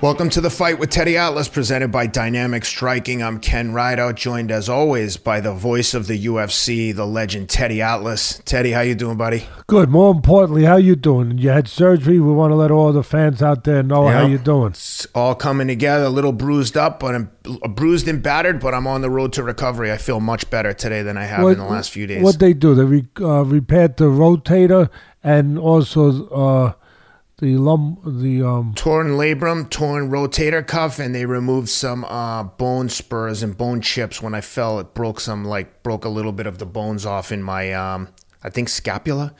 Welcome to the fight with Teddy Atlas, presented by Dynamic Striking. I'm Ken Rideout, joined as always by the voice of the UFC, the legend Teddy Atlas. Teddy, how you doing, buddy? Good. More importantly, how you doing? You had surgery. We want to let all the fans out there know how you doing. It's all coming together. A little bruised up, but I'm bruised and battered. But I'm on the road to recovery. I feel much better today than I have in the last few days. What they do? They re, uh, repaired the rotator and also uh, the lum the um. torn labrum, torn rotator cuff, and they removed some uh, bone spurs and bone chips. When I fell, it broke some like broke a little bit of the bones off in my um, I think scapula.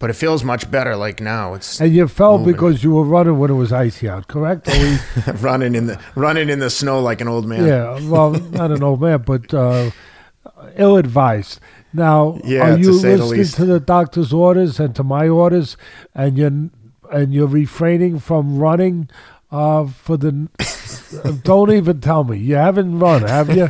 But it feels much better. Like now, it's And you fell moving. because you were running when it was icy out, correct? We, running in the running in the snow like an old man. yeah. Well, not an old man, but uh, ill advised. Now, Yeah, are you the listening least. to the doctor's orders and to my orders, and you're and you're refraining from running uh, for the? don't even tell me you haven't run, have you?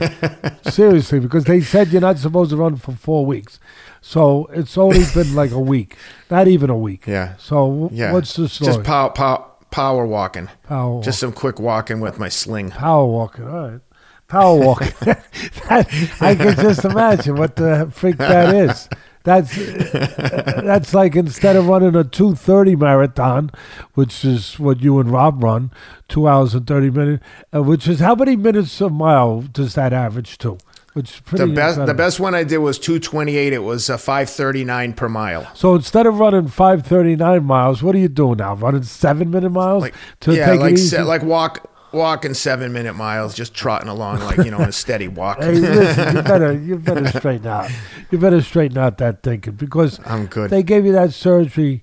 Seriously, because they said you're not supposed to run for four weeks, so it's only been like a week, not even a week. Yeah. So w- Yeah. what's the story? Just power, power, power walking. power, Just some quick walking with my sling. power walking. All right. Power walking. that, I can just imagine what the freak that is. That's that's like instead of running a two thirty marathon, which is what you and Rob run, two hours and thirty minutes, uh, which is how many minutes a mile does that average to? Which is pretty The best, the best one I did was 228. It was uh, 539 per mile. So instead of running five thirty nine miles, what are you doing now? Running seven minute miles Like to yeah, take like it easy. like walk walking seven minute miles, just trotting along like you know in a steady walk. Hey, listen, you better you better straighten out. You better straighten out that thinking because I'm good. they gave you that surgery,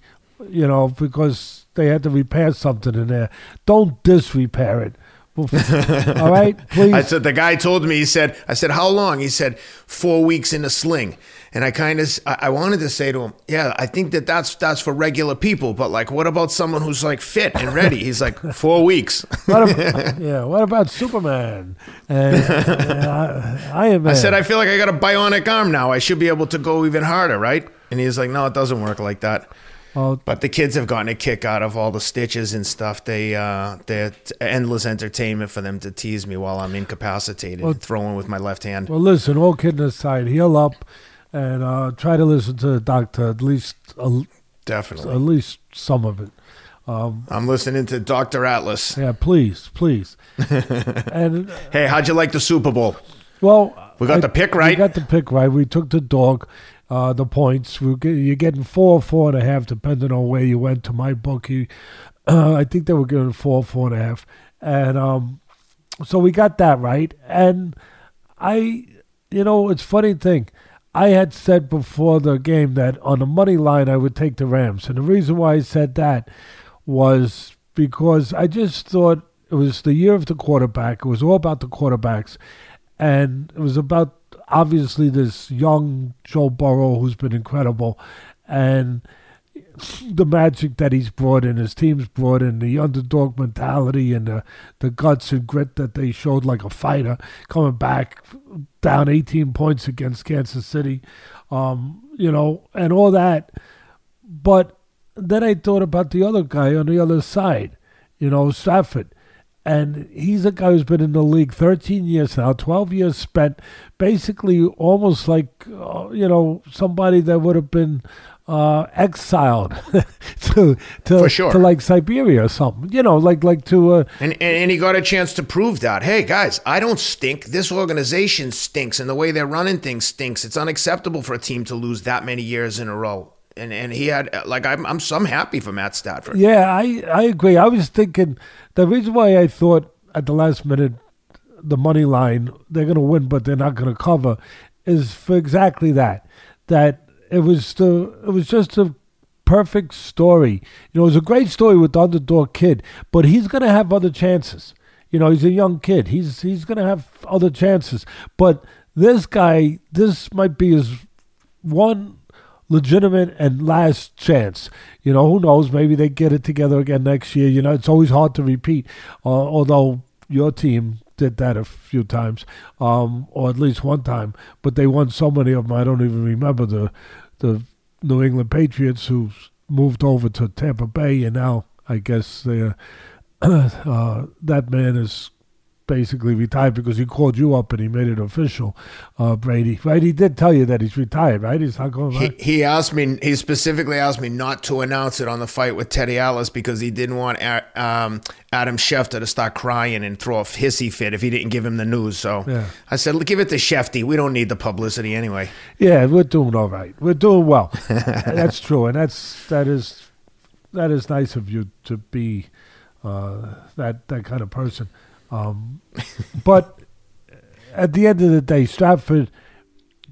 you know, because they had to repair something in there. Don't disrepair it. All right, please. I said the guy told me. He said, "I said how long?" He said four weeks in a sling. And I kind of, I I wanted to say to him, "Yeah, I think that that's that's for regular people, but like, what about someone who's like fit and ready?" He's like, four weeks. What ab- yeah, what about Superman and uh, Man? I said, I feel like I got a bionic arm now. I should be able to go even harder, right? And he's like, No, it doesn't work like that. Well, But the kids have gotten a kick out of all the stitches and stuff. They, uh, they're endless entertainment for them to tease me while I'm incapacitated, Well- throwing with my left hand. well, listen. All kidding aside, heal up and uh, try to listen to the doctor at least a, Definitely. at least some of it. Um, I'm listening to Dr. Atlas. yeah, please, please. and Hey, how'd you like the Super Bowl? Well, We got the pick right? We got the pick right. We took the dog, uh, the points. We get, you're getting four, four and a half, depending on where you went to my bookie. Uh, I think they were giving four, four and a half, and um, so we got that right. And I, you know, it's funny thing. I had said before the game that on the money line I would take the Rams, and the reason why I said that was because I just thought it was the year of the quarterback. It was all about the quarterbacks, and it was about obviously this young Joe Burrow who's been incredible, and the magic that he's brought in, his team's brought in, the underdog mentality and the, the guts and grit that they showed like a fighter coming back down 18 points against Kansas City, um, you know, and all that. But then I thought about the other guy on the other side, you know, Stafford. And he's a guy who's been in the league 13 years now, 12 years spent, basically almost like, uh, you know, somebody that would have been uh, exiled to to, sure. to like Siberia or something, you know, like like to uh, And, and, and he got a chance to prove that. Hey, guys, I don't stink. This organization stinks, and the way they're running things stinks. It's unacceptable for a team to lose that many years in a row. And and he had like I'm I'm so I'm happy for Matt Stafford. Yeah, I, I agree. I was thinking the reason why I thought at the last minute the money line they're going to win, but they're not going to cover, is for exactly that. That it was the it was just a perfect story. You know, it was a great story with the underdog kid, but he's going to have other chances. You know, he's a young kid. He's he's going to have other chances. But this guy, this might be his one legitimate and last chance. You know, who knows? Maybe they get it together again next year. You know, it's always hard to repeat. Uh, although your team did that a few times, um, or at least one time, but they won so many of them. I don't even remember the the New England Patriots who moved over to Tampa Bay, and now I guess uh, that man is basically retired because he called you up and he made it official, uh, Brady. Right? He did tell you that he's retired, right? He's not going. He, he asked me. He specifically asked me not to announce it on the fight with Teddy Atlas because he didn't want um, Adam Schefter to start crying and throw a hissy fit if he didn't give him the news. So yeah. I said, give it to Shefty. We don't need the publicity anyway. Yeah, we're doing all right. We're doing well. that's true, and that's that is that is nice of you to be uh, that that kind of person. Um, but at the end of the day, Stafford,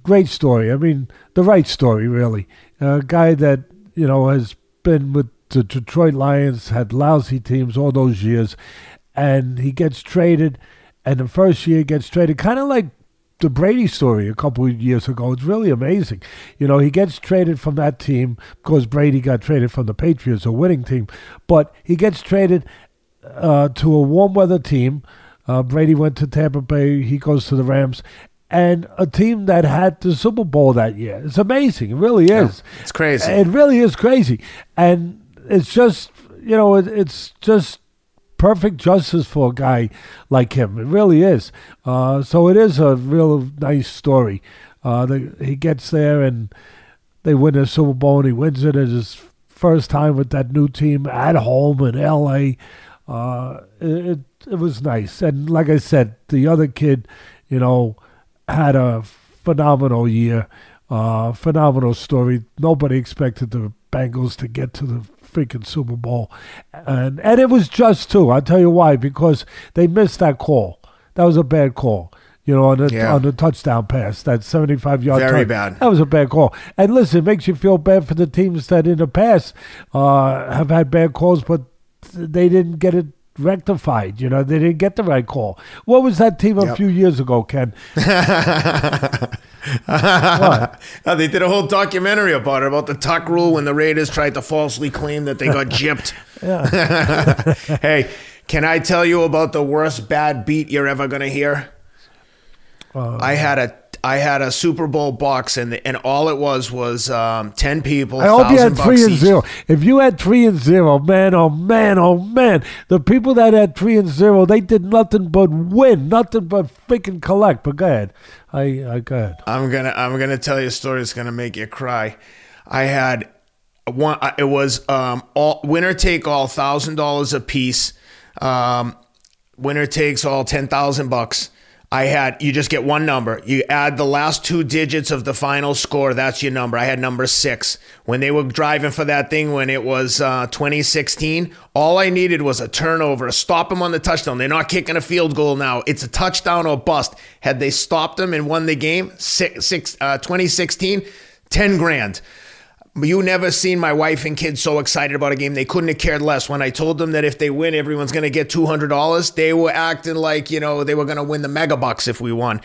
great story. I mean, the right story, really. A guy that, you know, has been with the Detroit Lions, had lousy teams all those years, and he gets traded, and the first year gets traded, kind of like the Brady story a couple of years ago. It's really amazing. You know, he gets traded from that team because Brady got traded from the Patriots, a winning team, but he gets traded uh, to a warm weather team. Uh, Brady went to Tampa Bay. He goes to the Rams. And a team that had the Super Bowl that year. It's amazing. It really is. Yeah, it's crazy. It really is crazy. And it's just, you know, it, it's just perfect justice for a guy like him. It really is. Uh, so it is a real nice story. Uh, the, he gets there and they win the Super Bowl and he wins it as his first time with that new team at home in L.A uh, it it was nice. And like I said, the other kid, you know, had a phenomenal year, uh, phenomenal story. Nobody expected the Bengals to get to the freaking Super Bowl, and and it was just too. I'll tell you why because they missed that call. That was a bad call. You know, on the yeah. on the touchdown pass, that seventy-five yard. Very bad. That was a bad call. And listen, it makes you feel bad for the teams that in the past uh, have had bad calls, but they didn't get it rectified. You know, they didn't get the right call. What was that team a yep. few years ago, Ken? what? Uh, they did a whole documentary about it, about the tuck rule when the Raiders tried to falsely claim that they got gypped. hey, can I tell you about the worst bad beat you're ever going to hear? Uh, I had a I had a Super Bowl box, and and all it was was um, ten people. I hope you had three and each. zero. If you had three and zero, man, oh man, oh man, the people that had three and zero, they did nothing but win, nothing but freaking collect. But go ahead, I, I go ahead. I'm gonna I'm gonna tell you a story that's gonna make you cry. I had one. It was um, all winner take all, thousand dollars a piece. Um, winner takes all, ten thousand bucks I had you just get one number. You add the last two digits of the final score. That's your number. I had number six. When they were driving for that thing, when it was uh, 2016, all I needed was a turnover, stop them on the touchdown. They're not kicking a field goal now. It's a touchdown or bust. Had they stopped them and won the game, six, six, uh, 2016, 10 grand. You never seen my wife and kids so excited about a game. They couldn't have cared less. When I told them that if they win, everyone's going to get $200, they were acting like, you know, they were going to win the mega bucks if we won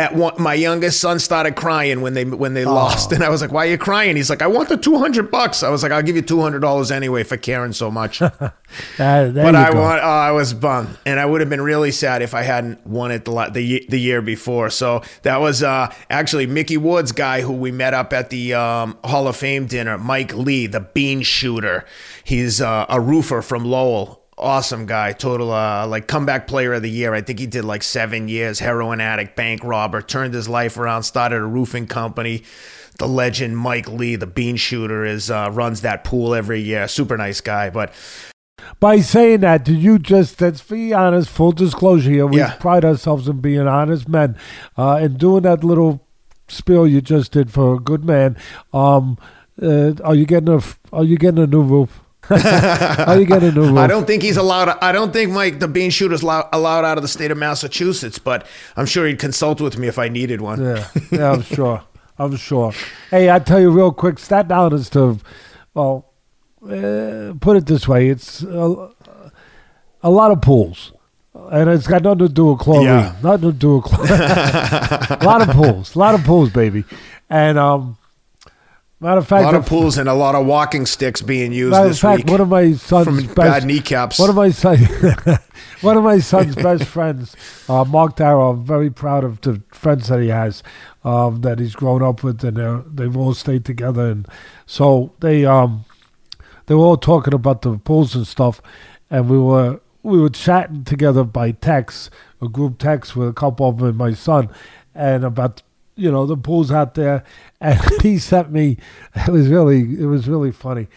at one, my youngest son started crying when they when they oh. lost, and I was like, "Why are you crying?" He's like, "I want the two hundred bucks." I was like, "I'll give you two hundred dollars anyway for caring so much." but I go. want, oh, I was bummed, and I would have been really sad if I hadn't won it the the, the year before. So that was uh, actually Micky Ward's guy who we met up at the um, Hall of Fame dinner. Mike Lee, the bean shooter. He's uh, a roofer from Lowell awesome guy, total uh, like comeback player of the year. I think he did like seven years, heroin addict, bank robber, turned his life around, started a roofing company. The legend Mike Lee, the bean shooter, is uh, runs that pool every year. Super nice guy, but. By saying that, did you just, let's be honest, full disclosure here, we yeah. pride ourselves in being honest men. Uh, and doing that little spiel you just did for a good man, um, uh, are you getting a, are you getting a new roof? How you get a new roof? I don't think he's allowed. I don't think Mike the bean shooter's allowed, allowed out of the state of Massachusetts, but I'm sure he'd consult with me if I needed one. Yeah, yeah, I'm sure. I'm sure. Hey, I tell you real quick. Staten Island is to, well, uh, put it this way: it's a, a, lot of pools. And it's got nothing to do with chlorine. Yeah. Nothing to do with chlorine. a lot of pools. A lot of pools, baby. And um, Matter of fact, a lot of pools and a lot of walking sticks being used matter this of fact, week. One of my son's from best, bad kneecaps. One of my son, one of my son's best friends, uh, Mark Darrow. I'm very proud of the friends that he has, um, that he's grown up with, and they've all stayed together. And so they um, they were all talking about the pools and stuff, and we were we were chatting together by text, a group text with a couple of them and my son, and about you know the pools out there, and he sent me. It was really it was really funny.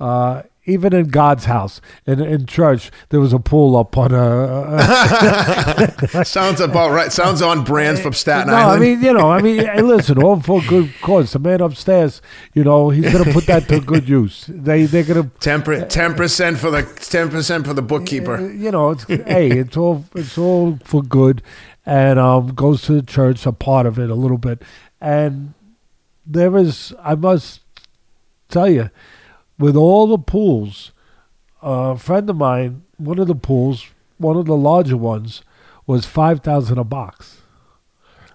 Uh, even in God's house, in in church, there was a pool up on a. Sounds about right. Sounds on brands from Staten no, Island. I mean you know, I mean, hey, listen, all for good cause. The man upstairs, you know, he's gonna put that to good use. They they're gonna Ten percent for the ten percent for the Uh, bookkeeper. you know, it's hey, it's all it's all for good, and um, goes to the church, a part of it, a little bit, and there is, I must tell you, with all the pools, a friend of mine, one of the pools, one of the larger ones, was five thousand a box.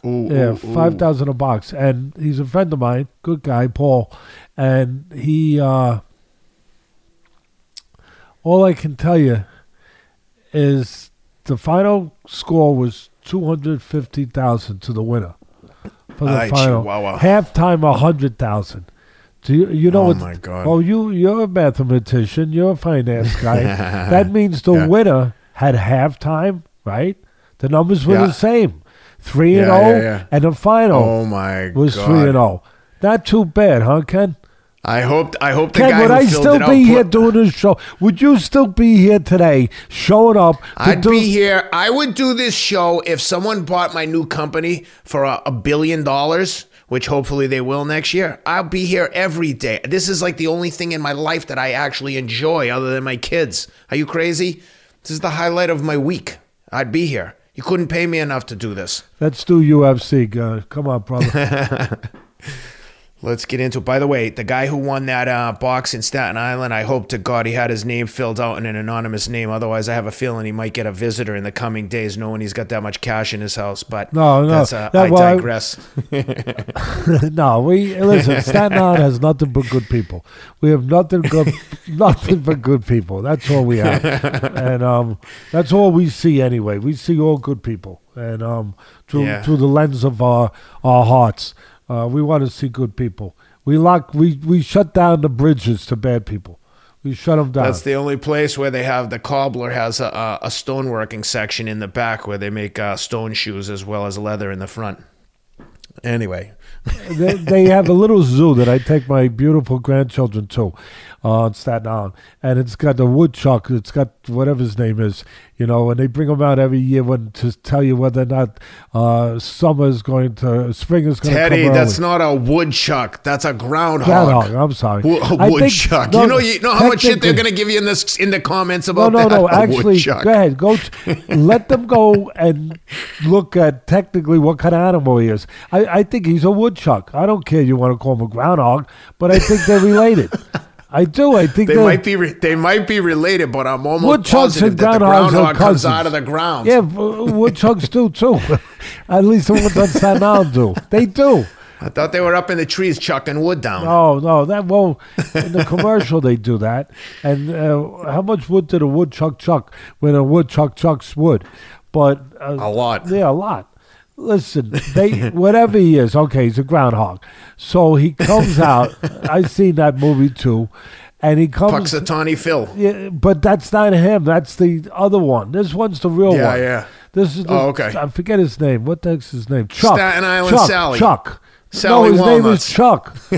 Ooh, Yeah, ooh, ooh. five thousand a box, and he's a friend of mine, good guy, Paul, and he. uh All I can tell you is the final score was two hundred fifty thousand to the winner for the Ay, final. Chihuahua. Halftime a hundred thousand. Do you, you know Oh what? my God. Oh, you you're a mathematician. You're a finance guy. that means the Yeah. winner had halftime, right? The numbers were Yeah. the same, three and Yeah, zero, yeah, oh yeah. and the final Oh my was god! three and zero. Oh. Not too bad, huh, Ken? I hope I hope the Ken, guy would who I still it be here put- doing this show? Would you still be here today, showing up? I'd do, be here. I would do this show if someone bought my new company for a, a billion dollars, which hopefully they will next year. I'll be here every day. This is like the only thing in my life that I actually enjoy other than my kids. Are you crazy? This is the highlight of my week. I'd be here. You couldn't pay me enough to do this. Let's do UFC. Uh, come on, brother. Let's get into it. By the way, the guy who won that uh, box in Staten Island, I hope to God he had his name filled out in an anonymous name. Otherwise, I have a feeling he might get a visitor in the coming days, knowing he's got that much cash in his house. But No, no. that's, uh, No, I well, digress. no, we listen. Staten Island has nothing but good people. We have nothing good, nothing but good people. That's all we have, and um, that's all we see anyway. We see all good people, and um, through Yeah. through the lens of our our hearts, uh, we want to see good people. We lock, we we shut down the bridges to bad people. We shut them down. That's the only place where they have the cobbler has a, a, stoneworking section in the back where they make uh, stone shoes as well as leather in the front. Anyway, they, they have a little zoo that I take my beautiful grandchildren to on Staten Island, and it's got the woodchuck. It's got whatever his name is, you know, and they bring them out every year when to tell you whether or not uh, summer is going to, spring is going to come Teddy, that's not a woodchuck. That's a groundhog. Groundhog, I'm sorry. Wo- I A think- woodchuck. no, you know, you know how much shit they're gonna give you in this in the comments No, about no, that. no. Actually, woodchuck. go ahead. Go. T- let them go and look at technically what kind of animal he is. I, I think he's a woodchuck. I don't care. You want to call him a groundhog, but I think they're related. I do. I think They might be re- they might be related, but I'm almost Woodchucks positive and that the groundhogs are groundhog comes out of the ground. Yeah, woodchucks do too. At least the ones on Staten Island do. They do. I thought they were up in the trees chucking wood down. Oh no, that well in the commercial they do that. And uh, how much wood did a woodchuck chuck when a woodchuck chucks wood? But uh, A lot. Yeah, a lot. Listen, they whatever he is, okay, he's a groundhog. So he comes out. I've seen that movie too, and he comes. Punxsutawney Phil. Yeah, but that's not him. That's the other one. This one's the real Yeah, one. yeah. yeah. This is. The, Oh, okay. I forget his name. What the heck's his name? Chuck. Staten Island Chuck, Sally. Chuck. Sally no, his name is Chuck.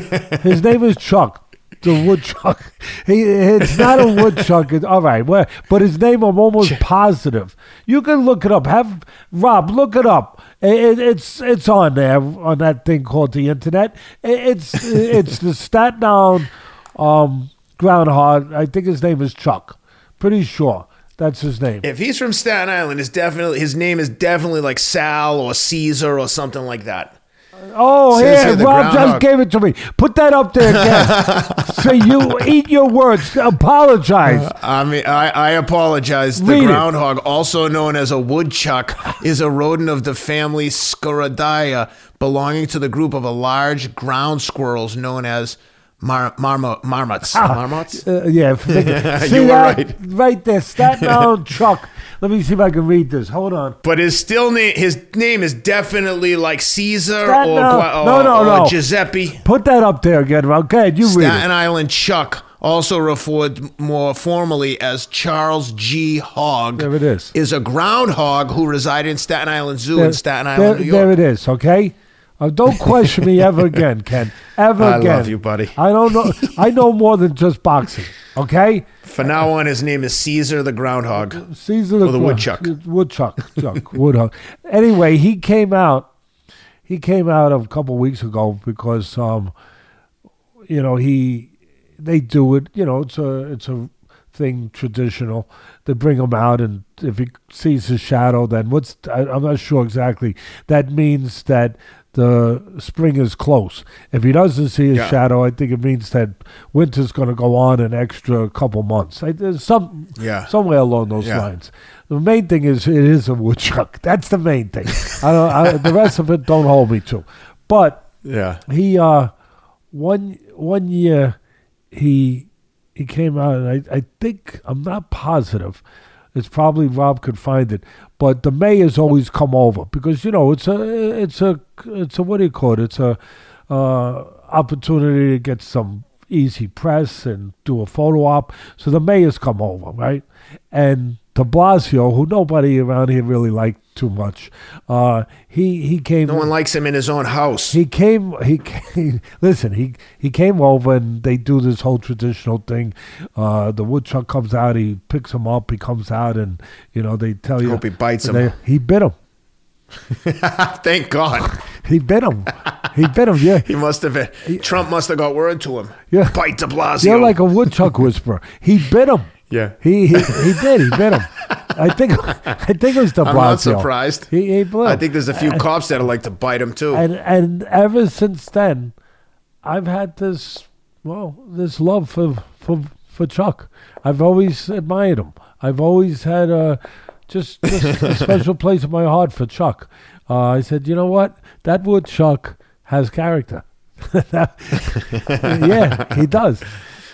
his name is Chuck. The woodchuck. He, it's not a woodchuck. It, all right, well, but his name I'm almost positive. You can look it up. Have Rob look it up. It, it, it's it's on there on that thing called the internet. It, it's it's the Staten Island um, groundhog. I think his name is Chuck. Pretty sure that's his name. If he's from Staten Island, his definitely his name is definitely like Sal or Caesar or something like that. Oh, here, the Rob just gave it to me. Put that up there again. so you eat your words. Apologize. Uh, I mean, I, I apologize. The Read it. groundhog, also known as a woodchuck, is a rodent of the family Sciuridae, belonging to the group of a large ground squirrels known as mar- marmo- marmots. Marmots? Uh, yeah, see You were that right. right there, Staten Island Chuck. Let me see if I can read this. Hold on. But his still name, his name is definitely like Caesar Staten or, Island- Gua- no, or- no, or no. Giuseppe. Put that up there again. Okay, you read Staten. Island Chuck, also referred more formally as Charles G. Hogg, There it is. is a groundhog who resided in Staten Island Zoo There- in Staten there, Island, New York. there it is. Okay. Uh, don't question me ever again, Ken. Ever I again. love you, buddy. I don't know. I know more than just boxing. Okay. From now on, his name is Caesar the Groundhog. Caesar the, Or the woodchuck. Woodchuck. Chuck, woodchuck. Anyway, he came out. He came out a couple weeks ago because, um, you know, he they do it. You know, it's a it's a thing traditional. They bring him out, and if he sees his shadow, then what's I, I'm not sure exactly. That means that the spring is close. If he doesn't see his Yeah. shadow, I think it means that winter's going to go on an extra couple months. I, there's some Yeah. somewhere along those Yeah. lines. The main thing is it is a woodchuck. That's the main thing. I don't. I, the rest of it don't hold me to. But Yeah. he uh one one year he he came out and I, I think I'm not positive. It's probably Rob could find it. But the mayor's always come over because you know it's a it's a it's a what do you call it? It's a uh, opportunity to get some easy press and do a photo op. So the mayor's come over, right? And De Blasio, who nobody around here really liked too much, uh, he he came. No one likes him in his own house. He came. He came, listen. He he came over and they do this whole traditional thing. Uh, the woodchuck comes out. He picks him up. He comes out and you know they tell you. Hope he bites him. they- he bit him. Thank God. He bit him. he bit him. Yeah. He must have. Trump must have got word to him. Yeah. Bite De Blasio. You're like a woodchuck whisperer. He bit him. Yeah. He he, he did. He bit him. I think I think it was De Blasio. I'm not surprised. He, he blew. I think there's a few cops that like to bite him too. and and ever since then, I've had this well this love for for for Chuck. I've always admired him. I've always had a just, just a special place in my heart for Chuck. Uh, I said, you know what, that woodchuck has character. yeah, he does.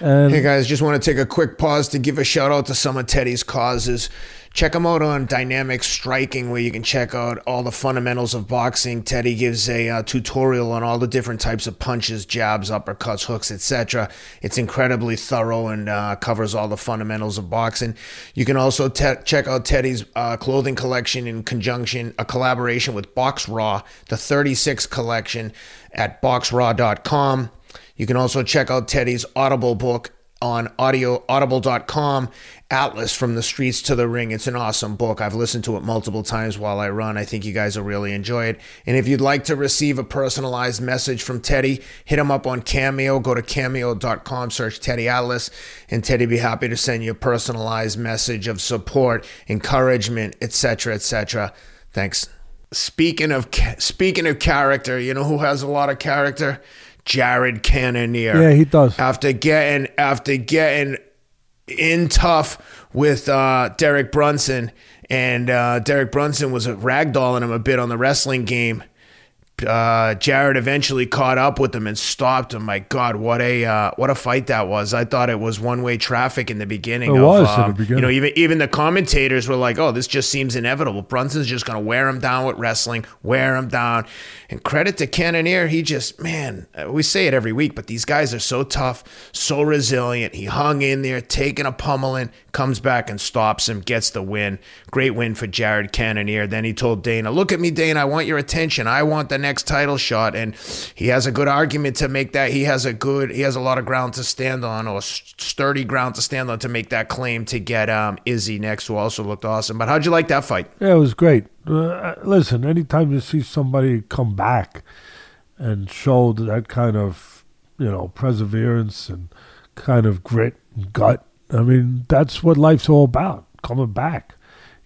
And Hey guys, just want to take a quick pause to give a shout out to some of Teddy's causes. Check him out on Dynamic Striking, where you can check out all the fundamentals of boxing. Teddy gives a uh, tutorial on all the different types of punches, jabs, uppercuts, hooks, etc. It's incredibly thorough and uh, covers all the fundamentals of boxing. You can also te- check out Teddy's uh, clothing collection in conjunction, a collaboration with Box Raw, the 36 collection at boxraw.com. You can also check out Teddy's Audible book on audio audible.com atlas from the streets to the ring. It's an awesome book. I've listened to it multiple times while i run. I think you guys will really enjoy it. And if you'd like to receive a personalized message from teddy hit him up on cameo. Go to cameo.com search teddy atlas and teddy be happy to send you a personalized message of support encouragement etc etc thanks. Speaking of speaking of character you know who has a lot of character jared cannonier yeah, he does. after getting after getting in tough with uh, Derek Brunson, and uh, Derek Brunson was ragdolling him a bit on the wrestling game. Uh, Jared eventually caught up with him and stopped him. My God, what a uh, what a fight that was! I thought it was one way traffic in the beginning. It of, was um, beginning. You know, even even the commentators were like, "Oh, this just seems inevitable. Brunson's just going to wear him down with wrestling, wear him down." And credit to Cannonier, he just man, uh, we say it every week, but these guys are so tough, so resilient. He hung in there, taking a pummeling, comes back and stops him, gets the win. Great win for Jared Cannonier. Then he told Dana, "Look at me, Dana. I want your attention. I want the next title shot." And he has a good argument to make that. He has a good, he has a lot of ground to stand on, or sturdy ground to stand on to make that claim to get um, Izzy next, who also looked awesome. But how'd you like that fight? Yeah, it was great. Uh, listen, anytime you see somebody come back and show that kind of, you know, perseverance and kind of grit and gut, I mean, that's what life's all about, coming back,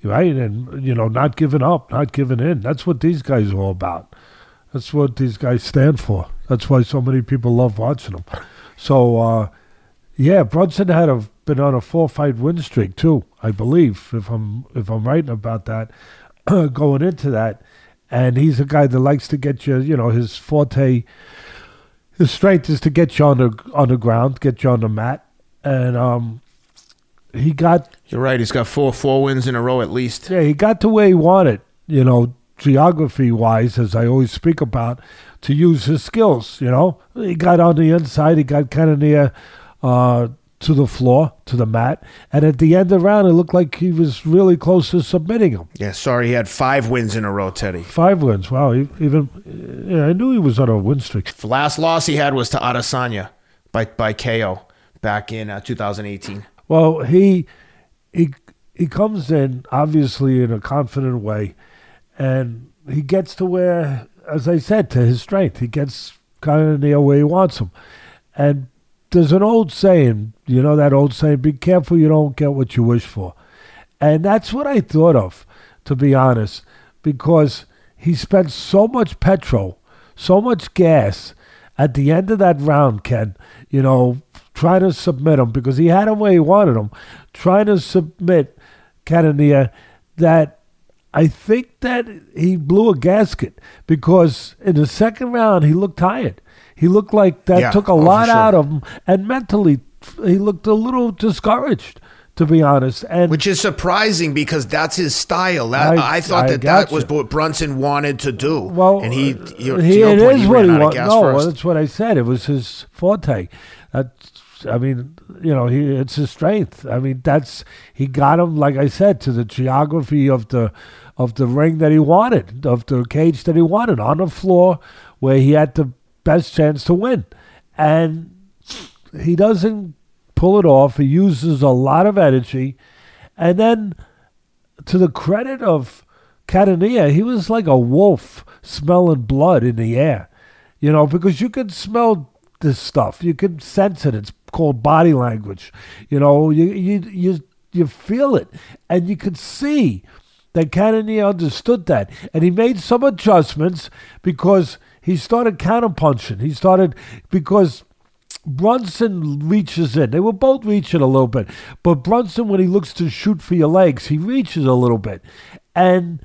right? And, you know, not giving up, not giving in. That's what these guys are all about. That's what these guys stand for. That's why so many people love watching them. So, uh, yeah, Brunson had a, been on a four-fight win streak too, I believe, if I'm if I'm right about that. going into that, and he's a guy that likes to get you. You know, his forte, his strength is to get you on the on the ground, get you on the mat, and um, he got You're right. He's got four four wins in a row at least. yeah, he got to where he wanted. You know, geography wise, as I always speak about, to use his skills. You know, he got on the inside. He got kind of near uh, to the floor, to the mat. And at the end of the round, it looked like he was really close to submitting him. Yeah, sorry, he had five wins in a row, Teddy. Five wins. Wow. Even yeah, I knew he was on a win streak. The last loss he had was to Adesanya by by KO back in uh, 2018. Well, he he he comes in obviously in a confident way, and he gets to where, as I said, to his strength. He gets kind of near where he wants him, and there's an old saying, you know that old saying, be careful you don't get what you wish for. And that's what I thought of, to be honest, because he spent so much petrol, so much gas at the end of that round, Ken, you know, trying to submit him because he had him where he wanted him, trying to submit Cannonier that I think that he blew a gasket because in the second round he looked tired. He looked like that Yeah, took a oh, lot sure. out of him, and mentally he looked a little discouraged, to be honest. And Which is surprising because that's his style. That, I- I, thought I that that gotcha. was what Brunson wanted to do. well, and he, uh, you, to he it point, is he what he wants. No, first. that's what I said. It was his forte. That's, I mean, you know, he it's his strength. I mean, that's he got him, like I said, to the geography of the of the ring that he wanted, of the cage that he wanted, on the floor where he had the best chance to win, and he doesn't pull it off. He uses a lot of energy, and then to the credit of Catania, he was like a wolf smelling blood in the air, you know, because you can smell this stuff, you can sense it. It's called body language, you know. You you you you feel it, and you could see that Catania understood that, and he made some adjustments because he started counterpunching. He started because Brunson reaches in. They were both reaching a little bit. But Brunson, when he looks to shoot for your legs, he reaches a little bit. And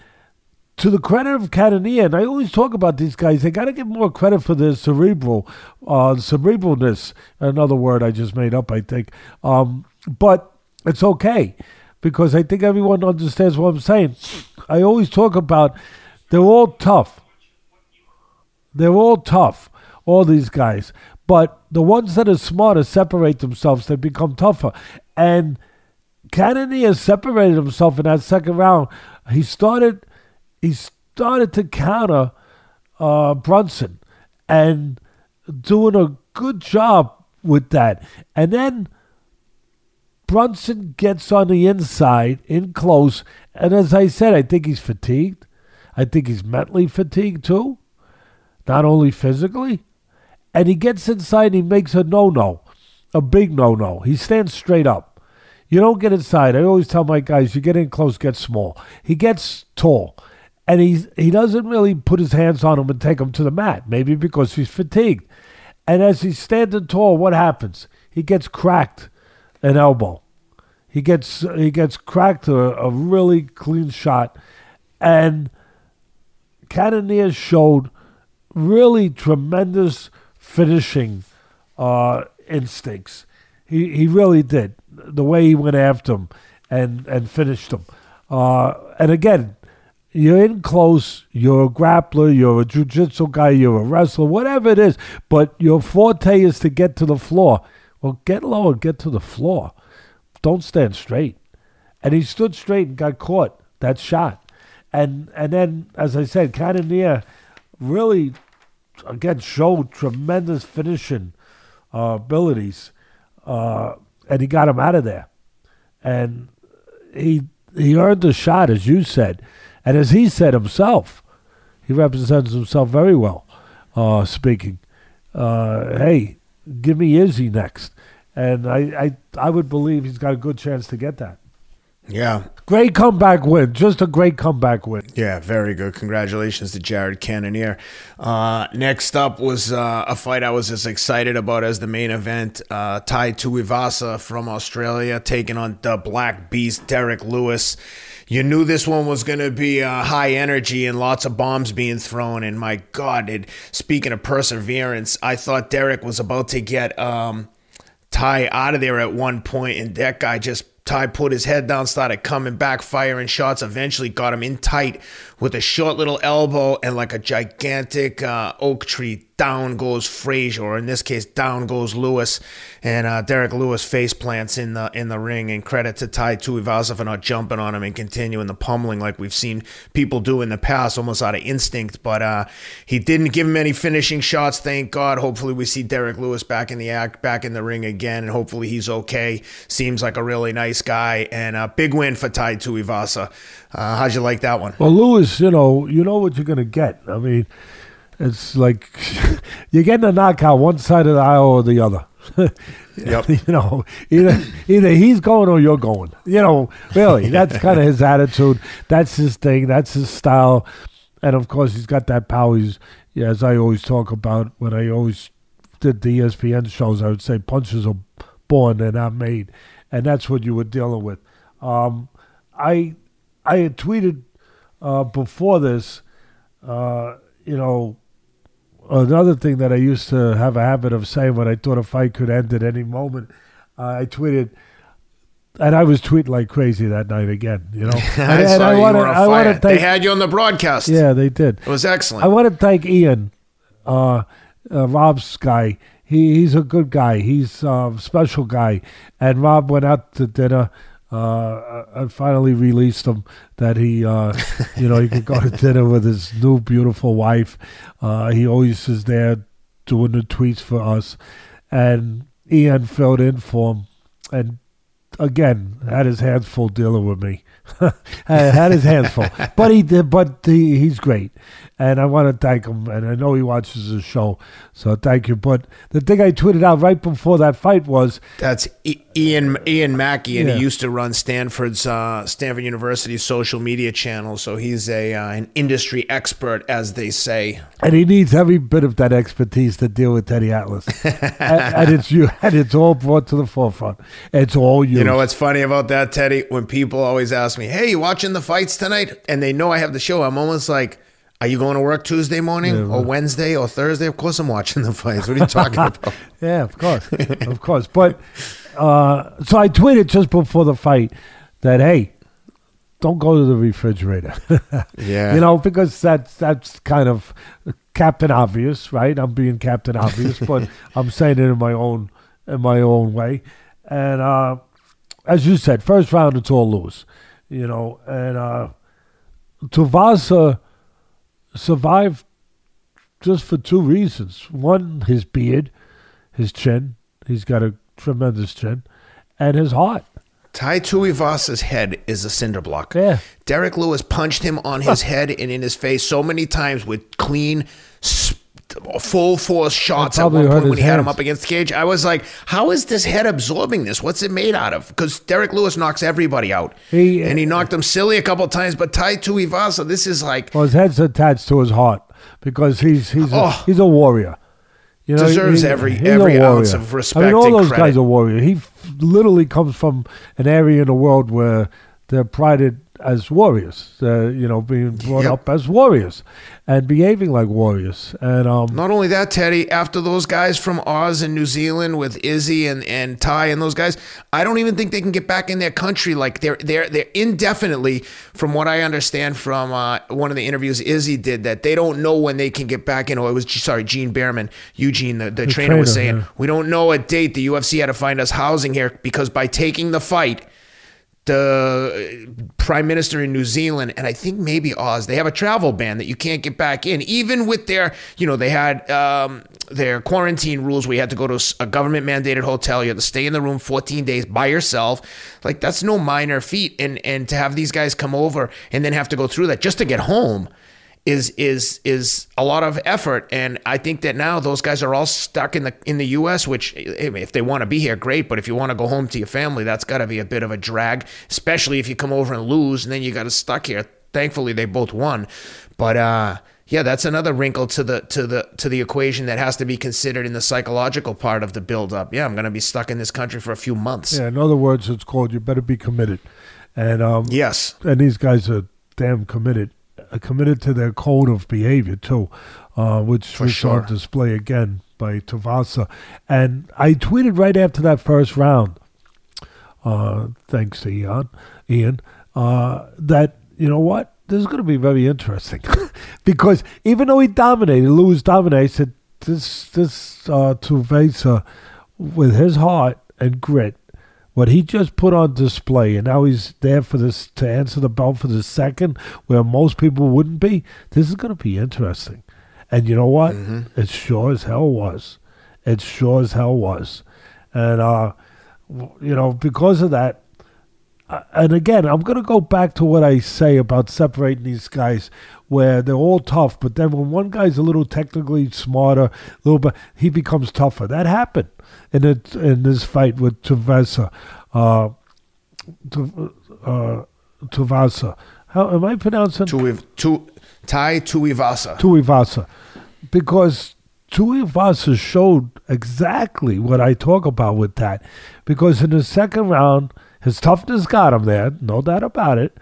to the credit of Catania, and I always talk about these guys, they got to give more credit for their cerebral, uh, cerebralness. Another word I just made up, I think. Um, but it's okay because I think everyone understands what I'm saying. I always talk about they're all tough. They're all tough, all these guys. But the ones that are smarter separate themselves. They become tougher. And Cannonier separated himself in that second round. He started he started to counter uh, Brunson and doing a good job with that. And then Brunson gets on the inside in close. And as I said, I think he's fatigued. I think he's mentally fatigued too, not only physically. And he gets inside and he makes a no no, a big no no. He stands straight up. You don't get inside. I always tell my guys, you get in close, get small. He gets tall. And he's, he doesn't really put his hands on him and take him to the mat, maybe because he's fatigued. And as he's standing tall, what happens? He gets cracked an elbow. He gets he gets cracked a, a really clean shot, and Cannonier showed really tremendous finishing uh, instincts. He he really did the way he went after him and and finished him. Uh, and again, you're in close. You're a grappler. You're a jujitsu guy. You're a wrestler. Whatever it is, but your forte is to get to the floor. Well, get low and get to the floor. Don't stand straight. And he stood straight and got caught that shot. And and then, as I said, Cannonier really again showed tremendous finishing uh, abilities, uh, and he got him out of there. And he he earned the shot, as you said, and as he said himself, he represents himself very well. Uh, speaking, uh, hey, give me Izzy next, and I, I I would believe he's got a good chance to get that. Yeah, Great comeback win, just a great comeback win. Yeah, very good. Congratulations to Jared Cannonier. Uh, next up was uh, a fight I was as excited about as the main event. Uh, Tai Tuivasa from Australia taking on the Black Beast, Derek Lewis. You knew this one was going to be uh, high energy and lots of bombs being thrown. And my God, it, speaking of perseverance, I thought Derek was about to get um, Tai out of there at one point, and that guy just Tai put his head down, started coming back, firing shots. Eventually, got him in tight with a short little elbow and like a gigantic uh, oak tree down goes Frazier, or in this case, down goes Lewis, and uh, Derek Lewis face plants in the in the ring. And credit to Tai Tuivasa for not jumping on him and continuing the pummeling like we've seen people do in the past, almost out of instinct. But uh, he didn't give him any finishing shots, thank God. Hopefully, we see Derek Lewis back in the act, back in the ring again, and hopefully he's okay. Seems like a really nice guy, and a big win for Tai Tuivasa. Uh, how'd you like that one? Well, Lewis, you know, you know what you're gonna get. I mean. It's like you're getting a knockout one side of the aisle or the other. Yep. you know, either either he's going or you're going. You know, really, that's kind of his attitude. That's his thing. That's his style. And of course, he's got that power. He's, yeah, as I always talk about when I always did the ESPN shows, I would say punches are born, they're not made, and that's what you were dealing with. Um, I I had tweeted uh, before this, uh, you know, another thing that I used to have a habit of saying when I thought a fight could end at any moment, uh, I tweeted, and I was tweeting like crazy that night again. You know, I and, saw and you wanna- were on I wanna fire. They had you on the broadcast. yeah, they did. It was excellent. I want to thank Ian, uh, uh, Rob's guy. He he's a good guy. He's a special guy. And Rob went out to dinner. Uh, I finally released him that he, uh, you know, he could go to dinner with his new beautiful wife. Uh, he always is there doing the tweets for us, and Ian filled in for him. And again, had his hands full dealing with me. had his hands full, but he did. But he, he's great, and I want to thank him. And I know he watches the show, so thank you. But the thing I tweeted out right before that fight was, That's Ian Ian Mackey, and Yeah. he used to run Stanford's uh, Stanford University's social media channel. So he's a uh, an industry expert, as they say. and he needs every bit of that expertise to deal with Teddy Atlas, and, and it's you, and it's all brought to the forefront. It's all you. You know what's funny about that, Teddy? When people always ask me, "Hey, you watching the fights tonight?" and they know I have the show, I'm almost like. Are you going to work Tuesday morning Yeah, or right. Wednesday or Thursday? Of course, I'm watching the fights. What are you talking about? Yeah, of course, of course. But uh, so I tweeted just before the fight that hey, don't go to the refrigerator. Yeah. you know because that's that's kind of Captain Obvious, right? I'm being Captain Obvious, but I'm saying it in my own in my own way. And uh, as you said, first round it's all loose, you know. And uh, Tuivasa survived just for two reasons. One, his beard, his chin. He's got a tremendous chin, and his heart. Tai Tuivasa's head is a cinder block. Yeah. Derek Lewis punched him on his head and in his face so many times with clean, full force shots at one point when he had him up against the cage. I was like, how is this head absorbing this? What's it made out of? Because Derek Lewis knocks everybody out. He- and he knocked him silly a couple times, but Tai Tuivasa, this is like, Well, his head's attached to his heart because he's he's a, Oh. he's a warrior. You know, Deserves every- every ounce of I respect mean, all and those credit. guys are warrior. He f- literally comes from an area in the world where they're prided as warriors. Uh, you know, being brought Yep. up as warriors and behaving like warriors. And um, Not only that, Teddy, after those guys from Oz and New Zealand with Izzy and, and Tai and those guys, I don't even think they can get back in their country. Like they're they're they're indefinitely, from what I understand from uh, one of the interviews Izzy did, that they don't know when they can get back in. Oh, it was sorry, Gene Bareman, Eugene, the, the, trainer, was saying, yeah. we don't know a date. The UFC had to find us housing here because by taking the fight, the prime minister in New Zealand and I think maybe Oz, they have a travel ban that you can't get back in, even with their, you know, they had um, their quarantine rules where you had to go to a government mandated hotel, you had to stay in the room 14 days by yourself. Like that's no minor feat, and and to have these guys come over and then have to go through that just to get home is is is a lot of effort. And I think that now those guys are all stuck in the in the US which if they want to be here great. But if you want to go home to your family that's got to be a bit of a drag especially if you come over and lose and then you got to stuck here. Thankfully they both won. But uh yeah that's another wrinkle to the to the to the equation that has to be considered in the psychological part of the build up yeah I'm going to be stuck in this country for a few months. Yeah, in other words, it's called you better be committed. And um, yes. and these guys are damn committed, committed to their code of behavior too, uh, which was sure. on display again by Tuivasa. And I tweeted right after that first round, uh, thanks to Ian, Ian, uh, that you know what this is going to be very interesting because even though he dominated, Lewis dominated, I said this this uh, Tuivasa, with his heart and grit, what he just put on display, and now he's there for this to answer the bell for the second, where most people wouldn't be. This is going to be interesting, and you know what? Mm-hmm. It sure as hell was. It sure as hell was, and uh, you know because of that. And again, I'm going to go back to what I say about separating these guys, where they're all tough, but then when one guy's a little technically smarter, a little bit, he becomes tougher. That happened in it in this fight with Tuvesa, uh, uh, Tuvasa. How am I pronouncing Tui, tu, Tai Tuivasa. Tuivasa? Because Tuivasa showed exactly what I talk about with that. Because in the second round, his toughness got him there, no doubt about it.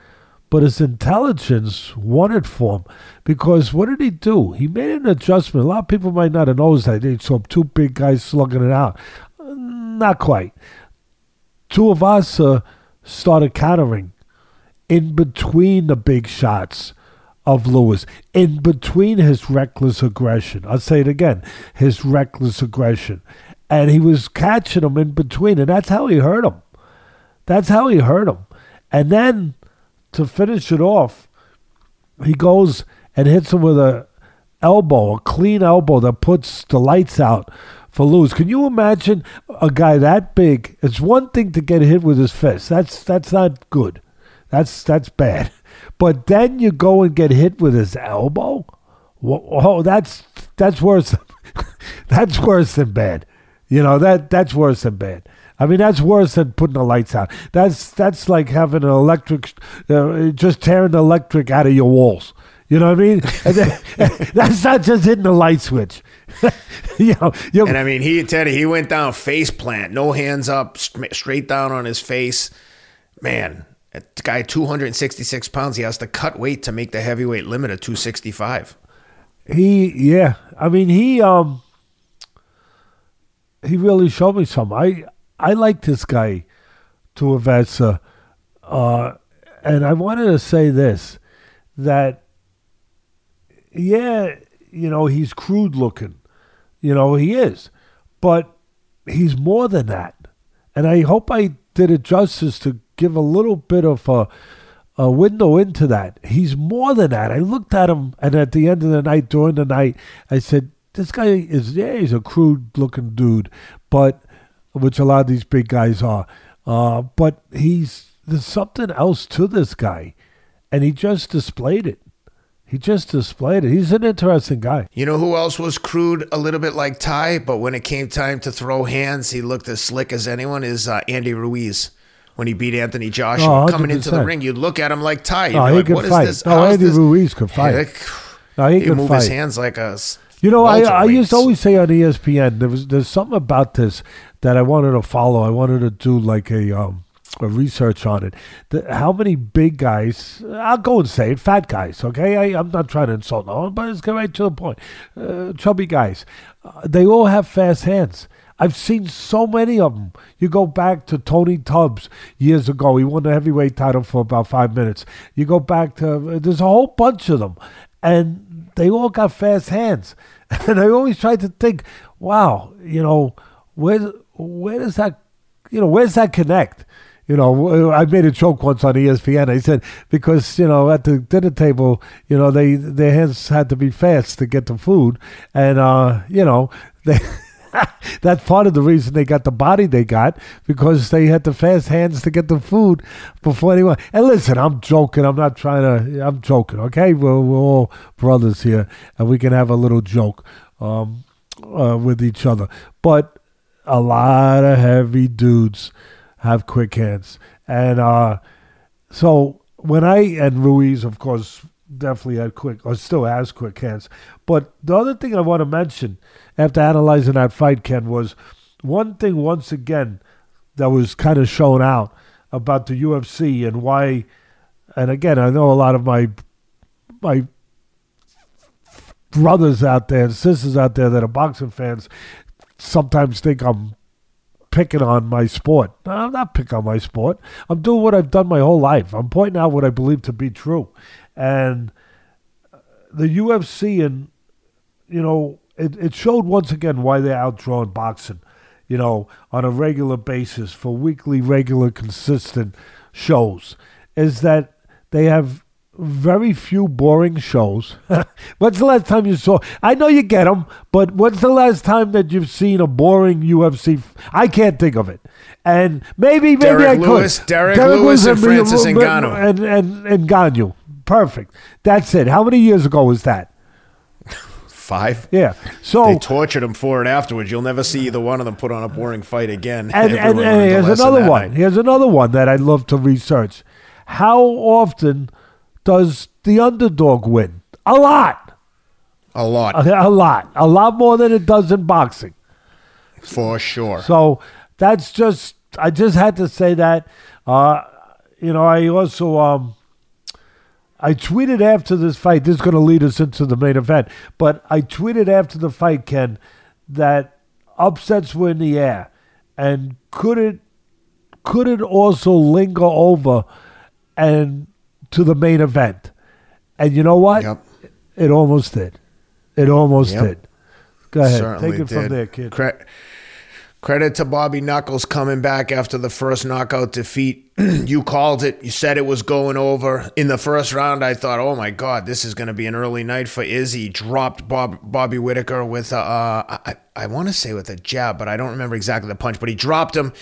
But his intelligence won it for him. Because what did he do? He made an adjustment. A lot of people might not have noticed that. They saw two big guys slugging it out. Not quite. Tuivasa uh, started countering in between the big shots of Lewis, in between his reckless aggression. I'll say it again his reckless aggression. And he was catching him in between, and that's how he hurt him. That's how he hurt him. And then to finish it off, he goes and hits him with a elbow, a clean elbow that puts the lights out for Lewis. Can you imagine a guy that big? It's one thing to get hit with his fist. That's that's not good. That's that's bad. But then you go and get hit with his elbow. Oh, that's that's worse. that's worse than bad. You know that that's worse than bad. I mean, that's worse than putting the lights out. That's that's like having an electric, uh, just tearing the electric out of your walls. You know what I mean? That's not just hitting the light switch. you know, you, And I mean, he Teddy, he went down face plant, no hands up, straight down on his face. Man, that guy, 266 pounds, he has to cut weight to make the heavyweight limit of 265. he yeah. I mean, he um, he really showed me some. I I like this guy, Tuivasa, uh, and I wanted to say this that yeah, you know, he's crude looking, you know, he is, but he's more than that, and I hope I did it justice to give a little bit of a a window into that. He's more than that. I looked at him, and at the end of the night, during the night, I said, "This guy is yeah, he's a crude looking dude, but which a lot of these big guys are. Uh, but he's there's something else to this guy, and he just displayed it. He just displayed it. He's an interesting guy. You know who else was crude a little bit like Tai, but when it came time to throw hands, he looked as slick as anyone, is uh, Andy Ruiz. When he beat Anthony Joshua Oh, coming into the ring, you'd look at him like Tai. You'd Oh, be he like, what is fight. this? No, Andy this? Ruiz could fight. Heck, No, he he could move fight. his hands like a. s- You know, I, I used to always say on ESPN there was there's something about this that I wanted to follow. I wanted to do like a um a research on it. The, how many big guys? I'll go and say it, fat guys. Okay, I, I'm not trying to insult no one, but let's get right to the point. Uh, chubby guys, uh, they all have fast hands. I've seen so many of them. You go back to Tony Tubbs years ago. He won the heavyweight title for about five minutes. You go back to there's a whole bunch of them, and they all got fast hands. And I always try to think, wow, you know, where where does that, you know, where's that connect? You know, I made a joke once on ESPN. I said because you know at the dinner table, you know, they their hands had to be fast to get the food, and uh, you know they. That's part of the reason they got the body they got because they had the fast hands to get the food before anyone. And listen, I'm joking. I'm not trying to. I'm joking. Okay, we're, we're all brothers here, and we can have a little joke um, uh, with each other. But a lot of heavy dudes have quick hands, and uh, so when I and Ruiz, of course, definitely had quick or still has quick hands. But the other thing I want to mention after analyzing that fight, Ken, was one thing once again that was kind of shown out about the UFC and why. And again, I know a lot of my my brothers out there and sisters out there that are boxing fans sometimes think I'm picking on my sport. No, I'm not picking on my sport. I'm doing what I've done my whole life. I'm pointing out what I believe to be true. And uh, the UFC and you know it, it showed once again why they're outdrawn boxing, you know, on a regular basis for weekly, regular, consistent shows, is that they have very few boring shows. when's the last time you saw? I know you get them, but when's the last time that you've seen a boring UFC? f- I can't think of it. And maybe, maybe Derrick I Lewis- could. Derrick Lewis and me- Francis Ngannou. and and and Ngannou. Perfect. That's it. How many years ago was that? Five. Yeah. So They tortured him for it afterwards. You'll never see either one of them put on a boring fight again. and, and, and here's another one. night. Here's another one that I'd love to research. How often does the underdog win? A lot. A lot, A, a lot. A lot more than it does in boxing. for sure. So that's just I just had to say that. Uh, you know, I also um, I tweeted after this fight. This is going to lead us into the main event. But I tweeted after the fight, Ken, that upsets were in the air, and could it could it also linger over and to the main event? And you know what? Yep. It almost did. It almost Yep. did. Go ahead. Certainly Take it did. from there, kid. Cre- credit to Bobby Knuckles coming back after the first knockout defeat. you called it. You said it was going over. In the first round, I thought, oh my God, this is going to be an early night for Izzy. Dropped Bob, Bobby Whittaker with a, uh, I, I want to say with a jab, but I don't remember exactly the punch, but he dropped him.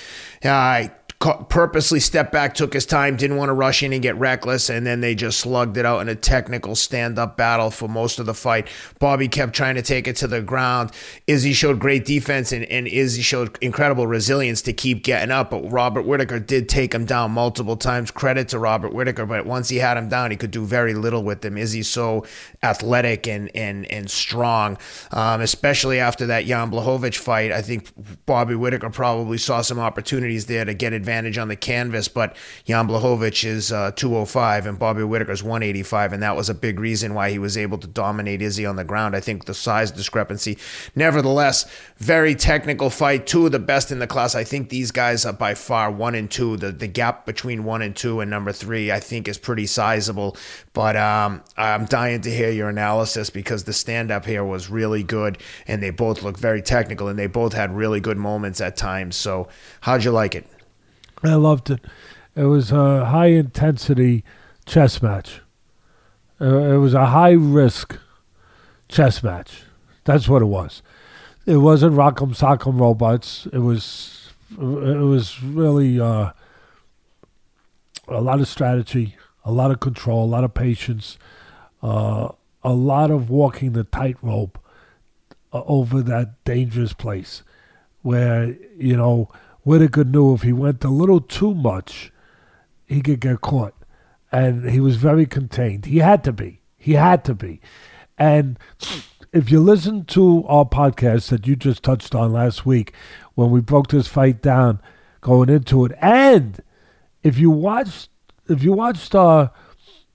Uh, purposely stepped back, took his time, didn't want to rush in and get reckless, and then they just slugged it out in a technical stand-up battle for most of the fight. Bobby kept trying to take it to the ground. Izzy showed great defense, and, and Izzy showed incredible resilience to keep getting up, but Robert Whittaker did take him down multiple times. Credit to Robert Whittaker, but once he had him down, he could do very little with him. Izzy's so athletic and and and strong, um, especially after that Jan Blachowicz fight. I think Bobby Whittaker probably saw some opportunities there to get advantage on the canvas, but Jan Blachowicz is uh, 205 and Bobby Whittaker is 185, and that was a big reason why he was able to dominate Izzy on the ground. I think the size discrepancy. Nevertheless, very technical fight. Two of the best in the class. I think these guys are by far one and two. The the gap between one and two and number three, I think, is pretty sizable. But um, I'm dying to hear your analysis because the stand up here was really good, and they both look very technical, and they both had really good moments at times. So, how'd you like it? I loved it. It was a high intensity chess match. Uh, it was a high risk chess match. That's what it was. It wasn't Rock'em Sock'em robots. It was it was really uh, a lot of strategy, a lot of control, a lot of patience, uh, a lot of walking the tightrope uh, over that dangerous place where you know Whittaker knew if he went a little too much, he could get caught, and he was very contained. He had to be. He had to be, and if you listen to our podcast that you just touched on last week, when we broke this fight down, going into it, and if you watched, if you watched our,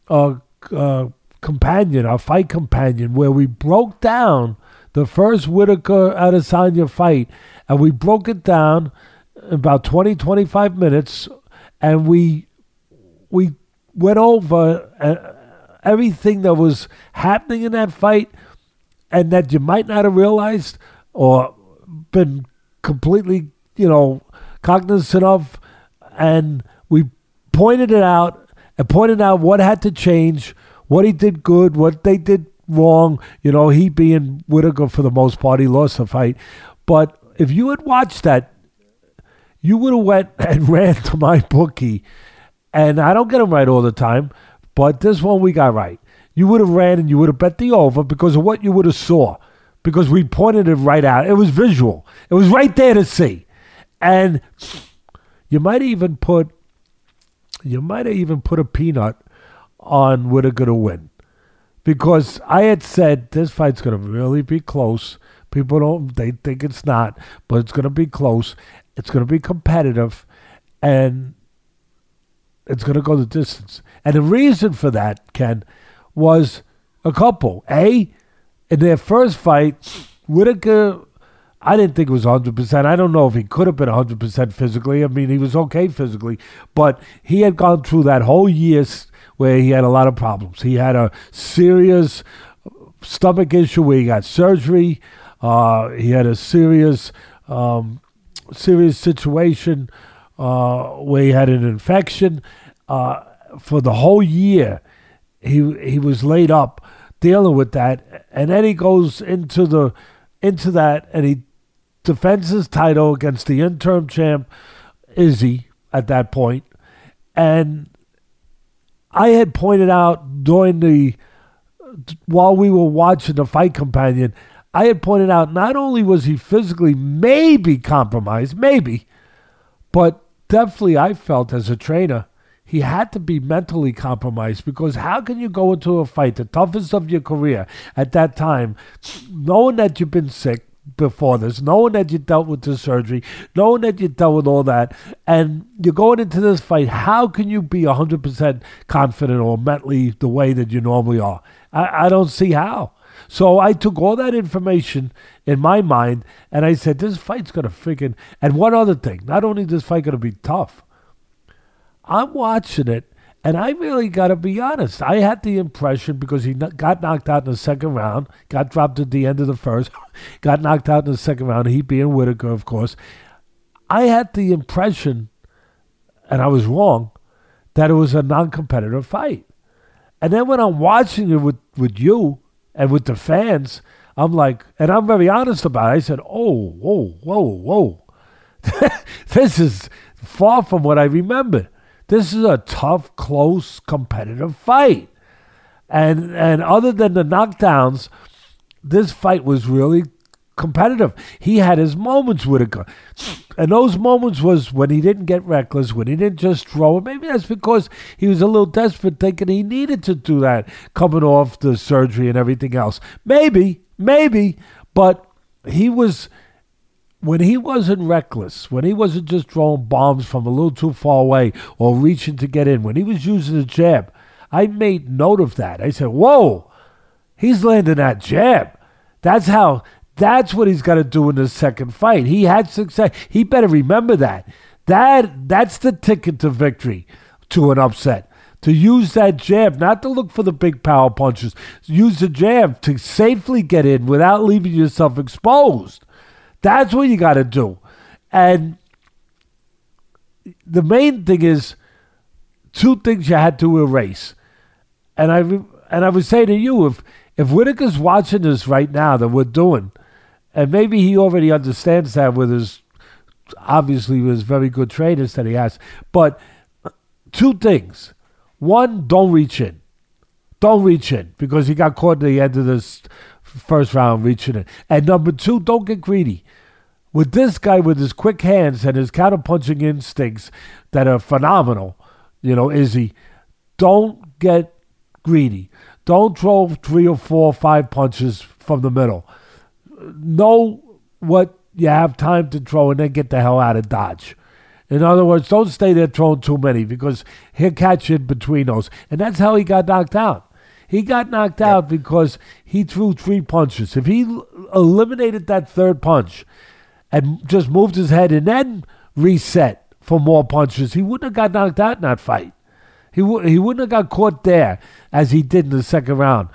our uh, companion, our fight companion, where we broke down the first Whittaker Adesanya fight, and we broke it down about 20, 25 minutes, and we we went over uh, everything that was happening in that fight, and that you might not have realized or been completely, you know, cognizant of, and we pointed it out and pointed out what had to change, what he did good, what they did wrong. You know, he being Whittaker for the most part, he lost the fight. But if you had watched that, you would have went and ran to my bookie. And I don't get them right all the time, but this one we got right. You would have ran and you would have bet the over because of what you would have saw. Because we pointed it right out. It was visual. It was right there to see. And you might even put you might have even put a peanut on Whittaker to win. Because I had said this fight's gonna really be close. People don't they think it's not, but it's gonna be close. It's gonna be competitive and it's gonna go the distance. And the reason for that, Ken, was a couple. A, in their first fight, Whittaker I didn't think it was 100%. I don't know if he could have been 100% physically. I mean, he was okay physically, but he had gone through that whole year where he had a lot of problems. He had a serious stomach issue where he got surgery. Uh, he had a serious, um, serious situation uh, where he had an infection. Uh, for the whole year, he he was laid up dealing with that, and then he goes into the into that, and he defends his title against the interim champ Izzy at that point, and I had pointed out during the while we were watching the fight companion, I had pointed out not only was he physically maybe compromised, maybe, but definitely I felt as a trainer he had to be mentally compromised because how can you go into a fight, the toughest of your career at that time, knowing that you've been sick before this, knowing that you dealt with the surgery, knowing that you dealt with all that, and you're going into this fight, how can you be 100% confident or mentally the way that you normally are? I, I don't see how. So I took all that information in my mind and I said, this fight's going to freaking. And one other thing, not only is this fight going to be tough, I'm watching it, and I really got to be honest. I had the impression because he got knocked out in the second round, got dropped at the end of the first, got knocked out in the second round. He being Whittaker, of course. I had the impression, and I was wrong, that it was a non-competitive fight. And then when I'm watching it with, with you and with the fans, I'm like, and I'm very honest about it. I said, "Oh, whoa, whoa, whoa, this is far from what I remember." This is a tough, close, competitive fight. And and other than the knockdowns, this fight was really competitive. He had his moments with it. And those moments was when he didn't get reckless, when he didn't just throw it. Maybe that's because he was a little desperate thinking he needed to do that coming off the surgery and everything else. Maybe, maybe, but he was when he wasn't reckless, when he wasn't just throwing bombs from a little too far away or reaching to get in, when he was using a jab, I made note of that. I said, Whoa, he's landing that jab. That's how, that's what he's got to do in the second fight. He had success. He better remember that. That That's the ticket to victory, to an upset. To use that jab, not to look for the big power punches, use the jab to safely get in without leaving yourself exposed. That's what you got to do. And the main thing is two things you had to erase. And I and I would say to you, if if Whittaker's watching this right now that we're doing, and maybe he already understands that with his obviously with his very good trainers that he has, but two things. One, don't reach in. Don't reach in because he got caught at the end of this first round reaching in. And number two, don't get greedy with this guy with his quick hands and his counterpunching instincts that are phenomenal, you know, Izzy, don't get greedy. Don't throw three or four or five punches from the middle. Know what you have time to throw and then get the hell out of Dodge. In other words, don't stay there throwing too many because he'll catch in between those. And that's how he got knocked out. He got knocked out because he threw three punches. If he eliminated that third punch, and just moved his head and then reset for more punches, he wouldn't have got knocked out in that fight. He, w- he wouldn't have got caught there as he did in the second round.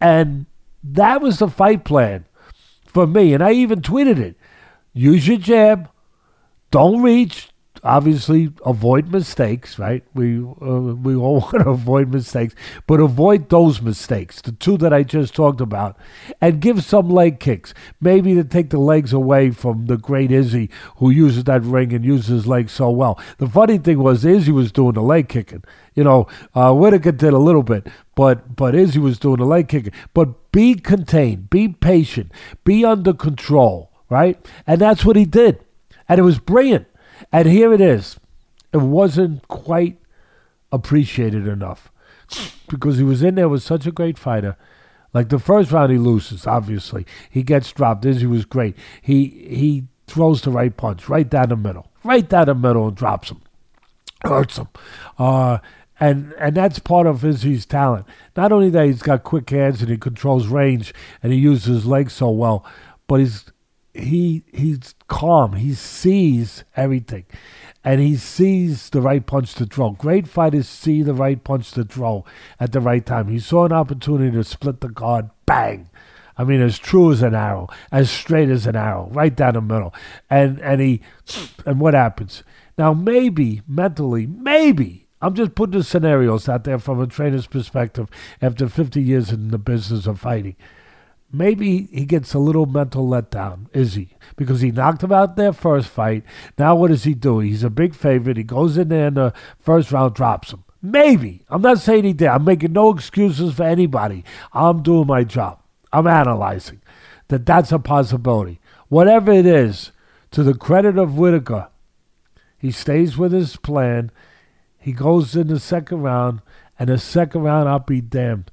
And that was the fight plan for me. And I even tweeted it. Use your jab. Don't reach obviously avoid mistakes, right? We uh, we all want to avoid mistakes, but avoid those mistakes, the two that I just talked about, and give some leg kicks, maybe to take the legs away from the great Izzy who uses that ring and uses his legs so well. The funny thing was Izzy was doing the leg kicking. You know, uh, Whittaker did a little bit, but but Izzy was doing the leg kicking. But be contained, be patient, be under control, right? And that's what he did, and it was brilliant. And here it is. It wasn't quite appreciated enough because he was in there with such a great fighter. Like the first round, he loses. Obviously, he gets dropped. Izzy was great. He he throws the right punch right down the middle, right down the middle, and drops him, hurts him. Uh, and and that's part of Izzy's talent. Not only that he's got quick hands and he controls range and he uses his legs so well, but he's he he's calm. He sees everything, and he sees the right punch to throw. Great fighters see the right punch to throw at the right time. He saw an opportunity to split the guard. Bang! I mean, as true as an arrow, as straight as an arrow, right down the middle. And and he, and what happens? Now maybe mentally, maybe I'm just putting the scenarios out there from a trainer's perspective after 50 years in the business of fighting. Maybe he gets a little mental letdown, is he? Because he knocked him out their first fight. Now what does he do? He's a big favorite. He goes in there in the first round, drops him. Maybe. I'm not saying he did. I'm making no excuses for anybody. I'm doing my job. I'm analyzing that that's a possibility. Whatever it is, to the credit of Whittaker, he stays with his plan. He goes in the second round, and the second round, I'll be damned.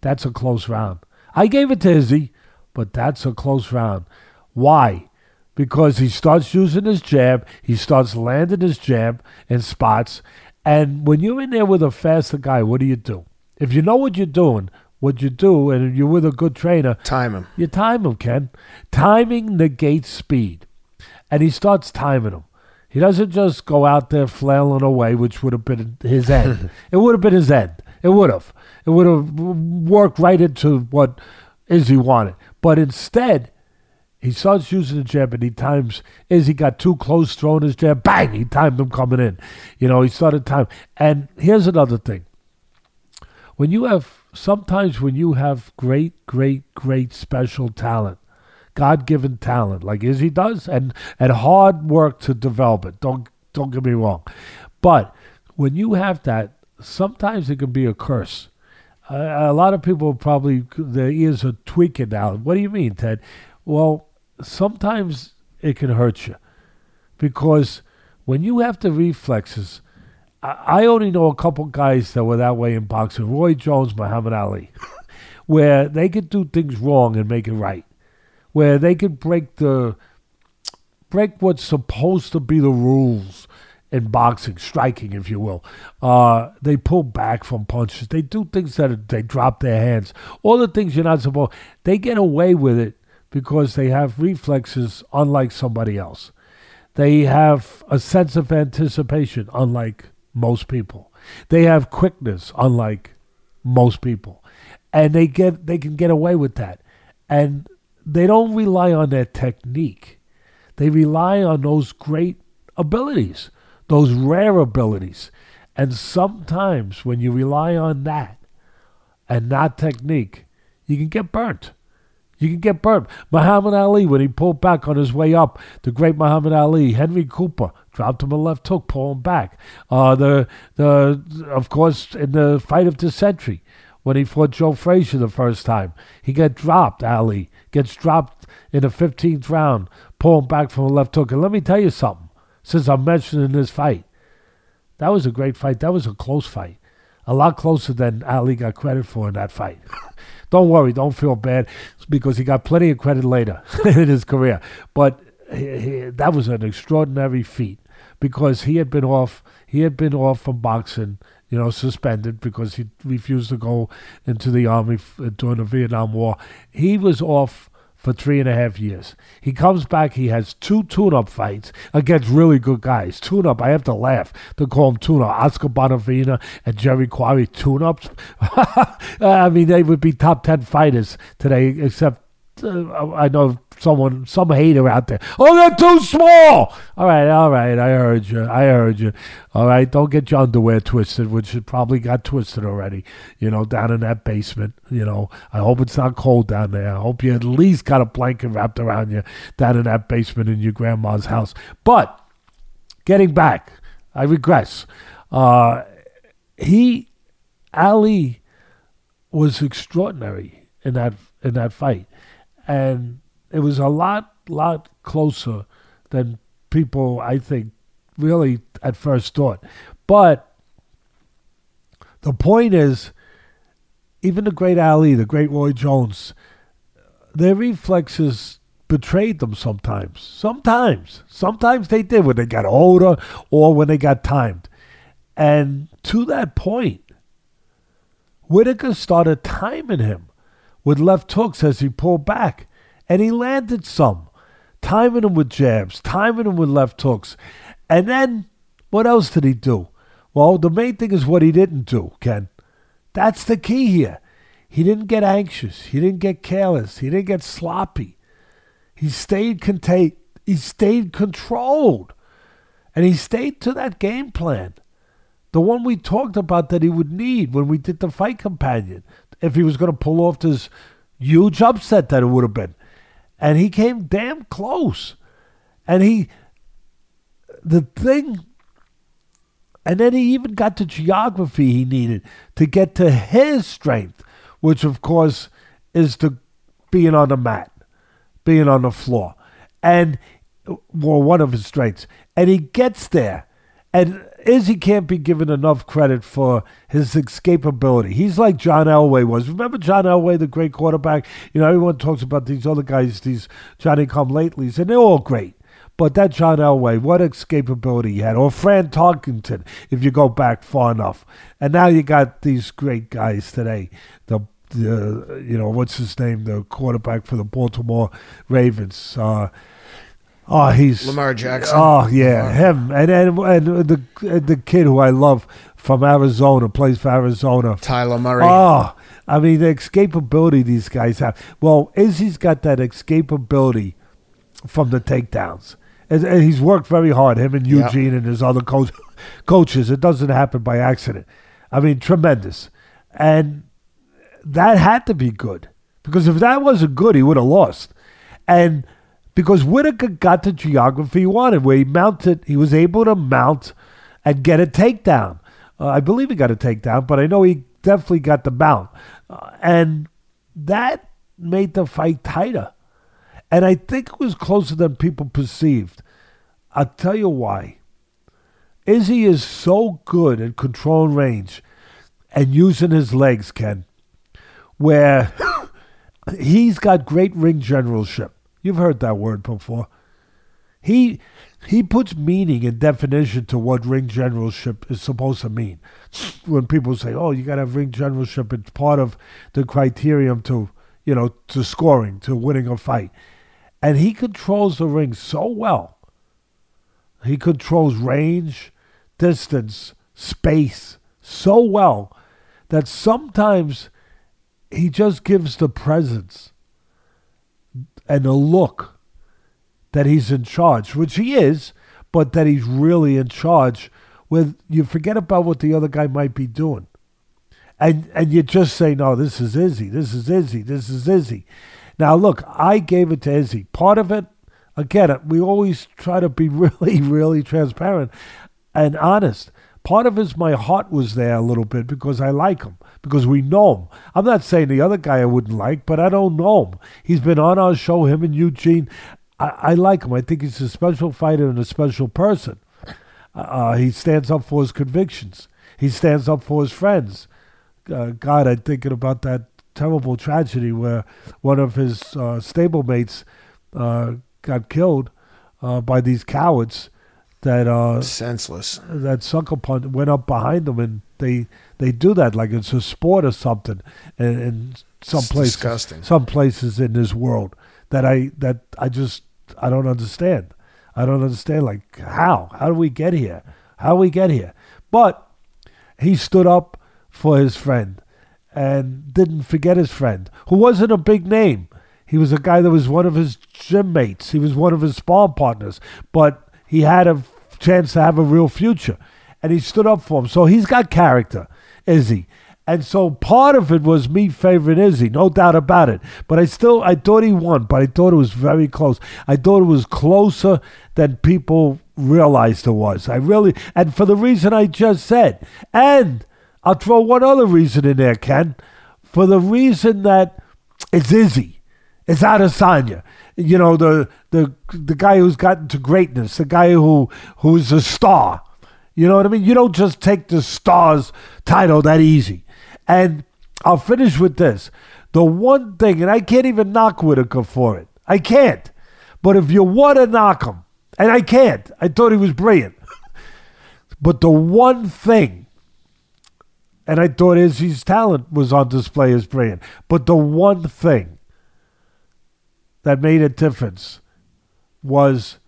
That's a close round. I gave it to Izzy, but that's a close round. Why? Because he starts using his jab, he starts landing his jab in spots, and when you're in there with a faster guy, what do you do? If you know what you're doing, what you do, and you're with a good trainer, Time him. you time him, Ken. Timing negates speed. And he starts timing him. He doesn't just go out there flailing away, which would have been his end. it would have been his end. It would have. It would have worked right into what Izzy wanted. But instead, he starts using the jab and he times Izzy got too close throwing his jab. Bang! He timed him coming in. You know, he started time. And here's another thing. When you have sometimes when you have great, great, great special talent, God given talent, like Izzy does, and, and hard work to develop it. Don't don't get me wrong. But when you have that, sometimes it can be a curse. A lot of people probably their ears are tweaking now. What do you mean, Ted? Well, sometimes it can hurt you because when you have the reflexes, I, I only know a couple guys that were that way in boxing: Roy Jones, Muhammad Ali, where they could do things wrong and make it right, where they could break the break what's supposed to be the rules in boxing, striking, if you will. Uh, they pull back from punches. They do things that are, they drop their hands. All the things you're not supposed. They get away with it because they have reflexes unlike somebody else. They have a sense of anticipation unlike most people. They have quickness unlike most people. And they get they can get away with that. And they don't rely on their technique. They rely on those great abilities, those rare abilities. And sometimes when you rely on that and not technique, you can get burnt. You can get burnt. Muhammad Ali, when he pulled back on his way up, the great Muhammad Ali, Henry Cooper dropped him a left hook, pulled him back. Uh, the the of course in the fight of the century, when he fought Joe Frazier the first time, he got dropped. Ali gets dropped in the 15th round, pulling back from a left hook. And let me tell you something. Since I'm mentioning this fight, that was a great fight. That was a close fight, a lot closer than Ali got credit for in that fight. Don't worry, don't feel bad because he got plenty of credit later in his career. But he, he, that was an extraordinary feat because he had been off. He had been off from boxing, you know, suspended because he refused to go into the army during the Vietnam War. He was off for three and a half years. He comes back. He has two tune-up fights against really good guys. Tune-up. I have to laugh to call him tune-up. Oscar Bonavena and Jerry Quarry tune-ups. I mean, they would be top ten fighters today, except uh, I know someone, some hater out there. Oh, they're too small. All right, all right. I heard you. I heard you. All right, don't get your underwear twisted, which it probably got twisted already. You know, down in that basement. You know, I hope it's not cold down there. I hope you at least got a blanket wrapped around you down in that basement in your grandma's house. But getting back, I regress. Uh, he, Ali, was extraordinary in that in that fight and it was a lot, lot closer than people, I think, really at first thought. But the point is, even the great Ali, the great Roy Jones, their reflexes betrayed them sometimes. Sometimes. Sometimes they did when they got older or when they got timed. And to that point, Whittaker started timing him with left hooks as he pulled back. And he landed some, timing him with jabs, timing him with left hooks. And then what else did he do? Well, the main thing is what he didn't do, Ken. That's the key here. he didn't get anxious. He didn't get careless. He didn't get sloppy. He stayed contained. He stayed controlled. And he stayed to that game plan. The one we talked about that he would need when we did the fight companion. If he was going to pull off this huge upset that it would have been. And he came damn close. And he, the thing, and then he even got the geography he needed to get to his strength, which of course is the being on the mat, being on the floor. And, well, one of his strengths. And he gets there. And Izzy can't be given enough credit for his escapability. He's like John Elway was. Remember John Elway, the great quarterback? You know, everyone talks about these other guys, these Johnny come latelys, and they're all great. But that John Elway, what escapability he had. Or Fran Tarkenton, if you go back far enough. And now you got these great guys today. The, the you know, what's his name? The quarterback for the Baltimore Ravens. Uh, Oh, he's Lamar Jackson. Oh yeah, him and and, and the the kid who I love from Arizona plays for Arizona. Kyler Murray. Oh, I mean the escapability these guys have. Well, Izzy's got that escapability from the takedowns. And, and he's worked very hard. Him and Yep. Eugene and his other coach, coaches. It doesn't happen by accident. I mean, tremendous. And that had to be good because if that wasn't good, he would have lost. And because Whittaker got the geography he wanted, where he mounted, he was able to mount and get a takedown. Uh, I believe he got a takedown, but I know he definitely got the mount, uh, and that made the fight tighter. And I think it was closer than people perceived. I'll tell you why. Izzy is so good at controlling range and using his legs, Ken, where he's got great ring generalship. You've heard that word before. He he puts meaning and definition to what ring generalship is supposed to mean. When people say, "Oh, you got to have ring generalship," it's part of the criterion to you know to scoring, to winning a fight, and he controls the ring so well. He controls range, distance, space so well that sometimes he just gives the presence and the look that he's in charge, which he is, but that he's really in charge. With you forget about what the other guy might be doing, and and you just say, no, oh, this is Izzy, this is Izzy, this is Izzy. Now look, I gave it to Izzy. Part of it, again, we always try to be really, really transparent and honest. Part of it is my heart was there a little bit because I like him, because we know him. I'm not saying the other guy I wouldn't like, but I don't know him. He's been on our show, him and Eugene. I, I like him. I think he's a special fighter and a special person. Uh, he stands up for his convictions. He stands up for his friends. Uh, God, I'm thinking about that terrible tragedy where one of his uh, stablemates uh, got killed uh, by these cowards that uh, Senseless. that sucker punch went up behind them, and they they do that like it's a sport or something. And, and some It's places, disgusting. some places in this world that I that I just I don't understand. I don't understand. Like how how do we get here? How do we get here? But he stood up for his friend and didn't forget his friend, who wasn't a big name. He was a guy that was one of his gym mates. He was one of his sparring partners, but he had a chance to have a real future, and he stood up for him. So he's got character, Izzy. And so part of it was me favoring Izzy, no doubt about it. But I still, I thought he won, but I thought it was very close. I thought it was closer than people realized it was. I really, and for the reason I just said. And I'll throw one other reason in there, Ken. For the reason that it's Izzy. It's Adesanya. You know, the the the guy who's gotten to greatness, the guy who who's a star. You know what I mean? You don't just take the star's title that easy. And I'll finish with this. The one thing, and I can't even knock Whittaker for it. I can't. But if you want to knock him, and I can't, I thought he was brilliant. but the one thing and I thought Izzy's talent was on display as brilliant. But the one thing that made a difference was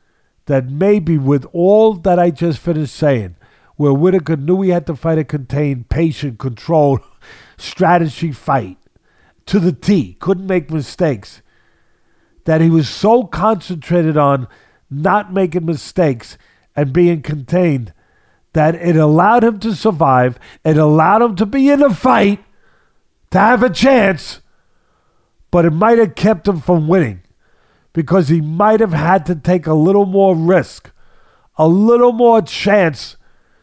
that maybe with all that I just finished saying, where Whittaker knew he had to fight a contained, patient, controlled, strategy fight, to the T, couldn't make mistakes. That he was so concentrated on not making mistakes and being contained that it allowed him to survive. It allowed him to be in a fight, to have a chance, but it might have kept him from winning because he might have had to take a little more risk, a little more chance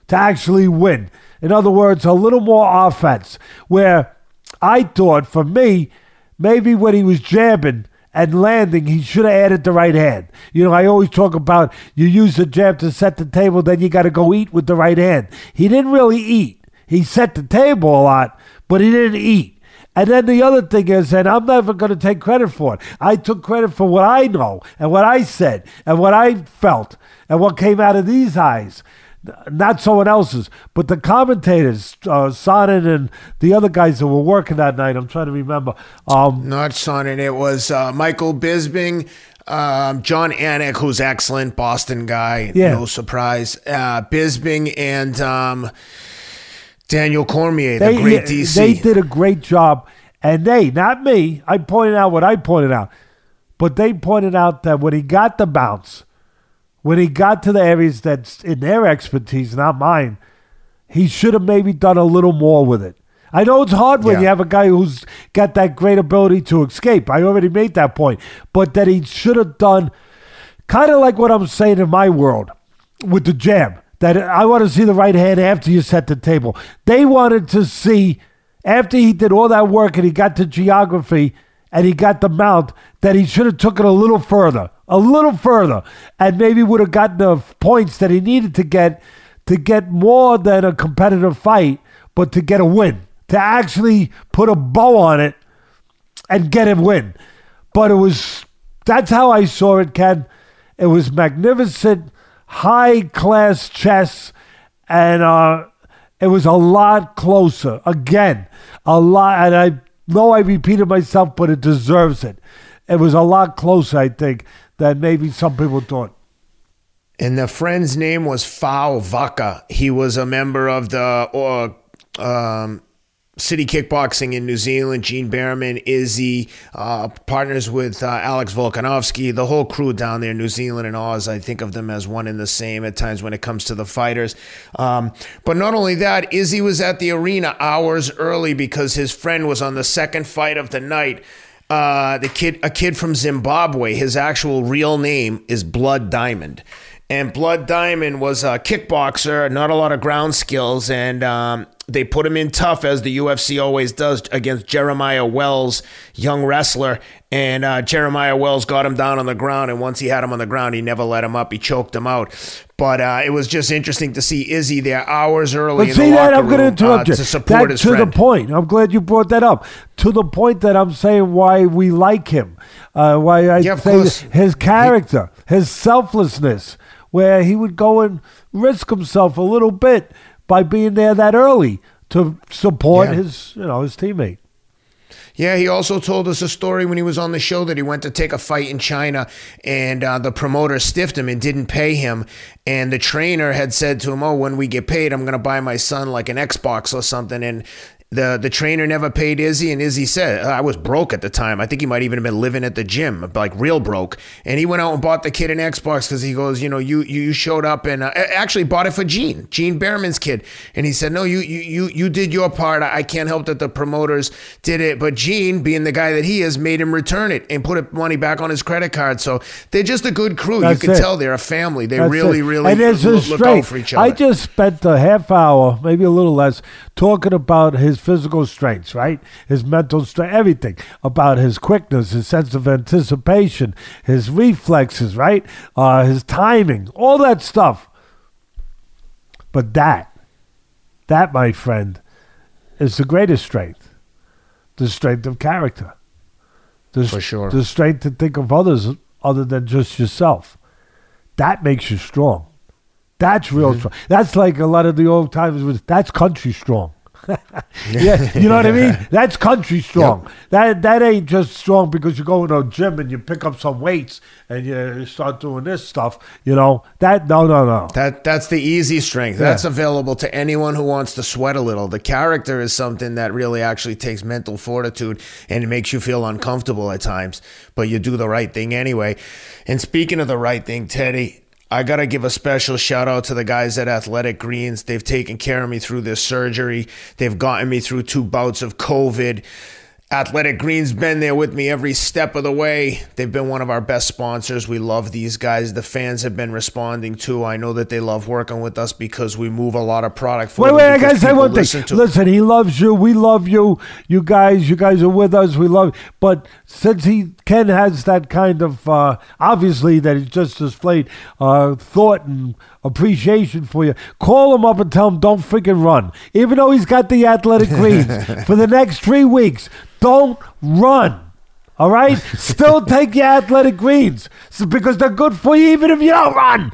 to actually win. In other words, a little more offense. Where I thought for me, maybe when he was jabbing, and landing, he should have added the right hand. You know, I always talk about you use the jab to set the table, then you got to go eat with the right hand. He didn't really eat. He set the table a lot, but he didn't eat. And then the other thing is, and I'm never going to take credit for it. I took credit for what I know and what I said and what I felt and what came out of these eyes not someone else's, but the commentators, uh, Sonnen and the other guys that were working that night. I'm trying to remember. Um, not Sonnen. It was uh, Michael Bisping. um, Jon Anik, who's excellent, Boston guy. Yeah. No surprise. Uh, Bisping and um, Daniel Cormier, they, the great DC. They did a great job, and they, not me. I pointed out what I pointed out, but they pointed out that when he got the bounce when he got to the areas that's in their expertise, not mine, he should have maybe done a little more with it. I know it's hard when yeah. you have a guy who's got that great ability to escape. I already made that point. But that he should have done kind of like what I'm saying in my world with the jab. That I want to see the right hand after you set the table. They wanted to see after he did all that work and he got to geography and he got the mount that he should have took it a little further a little further and maybe would have gotten the points that he needed to get to get more than a competitive fight, but to get a win, to actually put a bow on it and get a win. But it was that's how I saw it, Ken. It was magnificent, high class chess, and uh, it was a lot closer. Again, a lot, and I know I repeated myself, but it deserves it. It was a lot closer, I think, than maybe some people thought. And the friend's name was Fau Vake. He was a member of the uh, um, City Kickboxing in New Zealand. Gene Bareman, Izzy, uh, partners with uh, Alex Volkanovski, the whole crew down there, New Zealand and Oz. I think of them as one and the same at times when it comes to the fighters. Um, but not only that, Izzy was at the arena hours early because his friend was on the second fight of the night. Uh, the kid, a kid from Zimbabwe. His actual real name is Blood Diamond, and Blood Diamond was a kickboxer, not a lot of ground skills, and um, they put him in tough as the UFC always does against Jeremiah Wells, young wrestler. And uh, Jeremiah Wells got him down on the ground, and once he had him on the ground, he never let him up. He choked him out. But uh, it was just interesting to see Izzy there hours early. But see that I'm going to interrupt uh, you. To support that, his to friend. the point. I'm glad you brought that up. To the point that I'm saying why we like him, uh, why I yeah, say his character, he, his selflessness, where he would go and risk himself a little bit by being there that early to support yeah. his, you know, his teammate. Yeah, he also told us a story when he was on the show that he went to take a fight in China and uh, the promoter stiffed him and didn't pay him. And the trainer had said to him, Oh, when we get paid, I'm going to buy my son like an Xbox or something. And the the trainer never paid Izzy, and Izzy said I was broke at the time. I think he might even have been living at the gym, like real broke. And he went out and bought the kid an Xbox because he goes, you know, you you showed up and uh, actually bought it for Gene, Gene Bareman's kid. And he said, no, you you you you did your part. I can't help that the promoters did it, but Gene, being the guy that he is, made him return it and put money back on his credit card. So they're just a good crew. That's you can it. tell they're a family. They That's really it. really look, look out for each other. I just spent a half hour, maybe a little less, talking about his physical strengths, right? His mental strength, everything about his quickness, his sense of anticipation, his reflexes, right? Uh, his timing, all that stuff. But that, that, my friend, is the greatest strength the strength of character. The, For sure. The strength to think of others other than just yourself. That makes you strong. That's real mm-hmm. strong. That's like a lot of the old times was that's country strong. yeah, you know what I mean? That's country strong. That that ain't just strong because you go in a gym and you pick up some weights and you start doing this stuff. You know that? No, no, no. That that's the easy strength. Yeah. That's available to anyone who wants to sweat a little. The character is something that really actually takes mental fortitude and it makes you feel uncomfortable at times, but you do the right thing anyway. And speaking of the right thing, Teddy, I got to give a special shout out to the guys at Athletic Greens. They've taken care of me through this surgery. They've gotten me through two bouts of COVID. Athletic Greens been there with me every step of the way. They've been one of our best sponsors. We love these guys. The fans have been responding too. I know that they love working with us because we move a lot of product for Wait, them wait, I gotta say one thing. listen to- Listen, he loves you. We love you. You guys, you guys are with us. We love. But since he Ken has that kind of uh, obviously that he's just displayed uh, thought and appreciation for you, call him up and tell him don't freaking run. Even though he's got the athletic greens for the next three weeks, don't run. All right, still take your athletic greens because they're good for you, even if you don't run.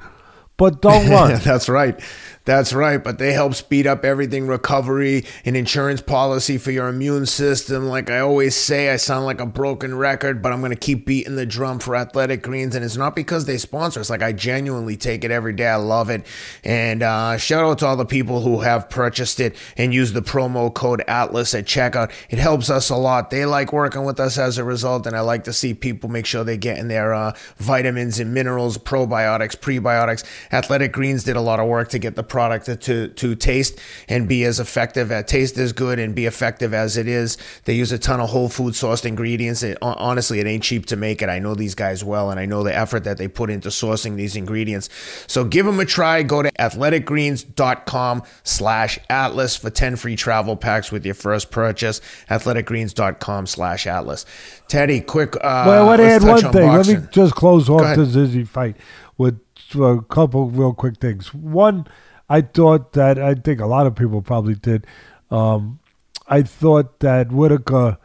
But don't run. That's right. That's right. But they help speed up everything recovery, an insurance policy for your immune system. Like I always say, I sound like a broken record, but I'm going to keep beating the drum for Athletic Greens. And it's not because they sponsor us. Like I genuinely take it every day. I love it. And uh, shout out to all the people who have purchased it and used the promo code Atlas at checkout. It helps us a lot. They like working with us as a result. And I like to see people make sure they get in their uh, vitamins and minerals, probiotics, prebiotics. Athletic Greens did a lot of work to get the product to, to, taste and be as effective at taste as good and be effective as it is. They use a ton of whole food sourced ingredients. It, honestly, it ain't cheap to make it. I know these guys well, and I know the effort that they put into sourcing these ingredients. So give them a try. Go to athleticgreens.com slash atlas for 10 free travel packs with your first purchase. athleticgreens.com slash atlas. Teddy, quick. Uh, Well, I want to add one on thing. Let me just close off this Izzy fight with a couple real quick things. One, I thought that I think a lot of people probably did. Um, I thought that Whittaker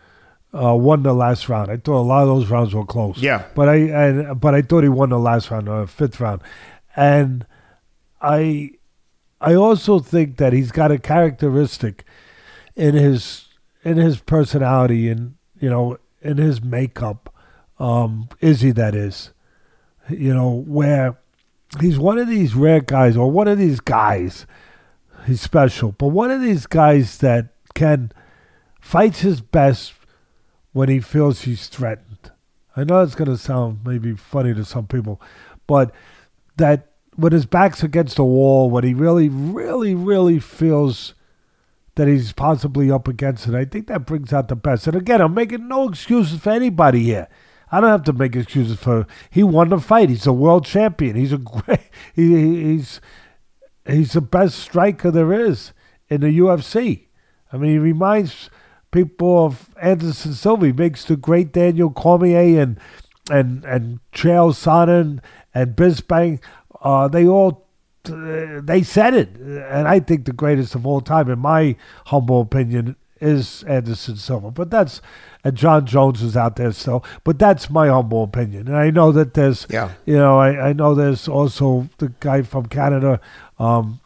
uh, won the last round. I thought a lot of those rounds were close. Yeah. but I and but I thought he won the last round, or fifth round, and I I also think that he's got a characteristic in his in his personality and you know in his makeup um Izzy that is you know where he's one of these rare guys or one of these guys he's special but one of these guys that can fights his best when he feels he's threatened i know it's going to sound maybe funny to some people but that when his back's against the wall when he really really really feels that he's possibly up against it. I think that brings out the best. And again, I'm making no excuses for anybody here. I don't have to make excuses for. He won the fight. He's a world champion. He's a great. He, he- he's he's the best striker there is in the UFC. I mean, he reminds people of Anderson Silva. He makes the great Daniel Cormier and and and Chael Sonnen and Bisping. Uh, they all they said it, and I think the greatest of all time, in my humble opinion, is Anderson Silva. But that's and Jon Jones is out there still. But that's my humble opinion, and I know that there's, Yeah. you know, I, I know there's also the guy from Canada, um,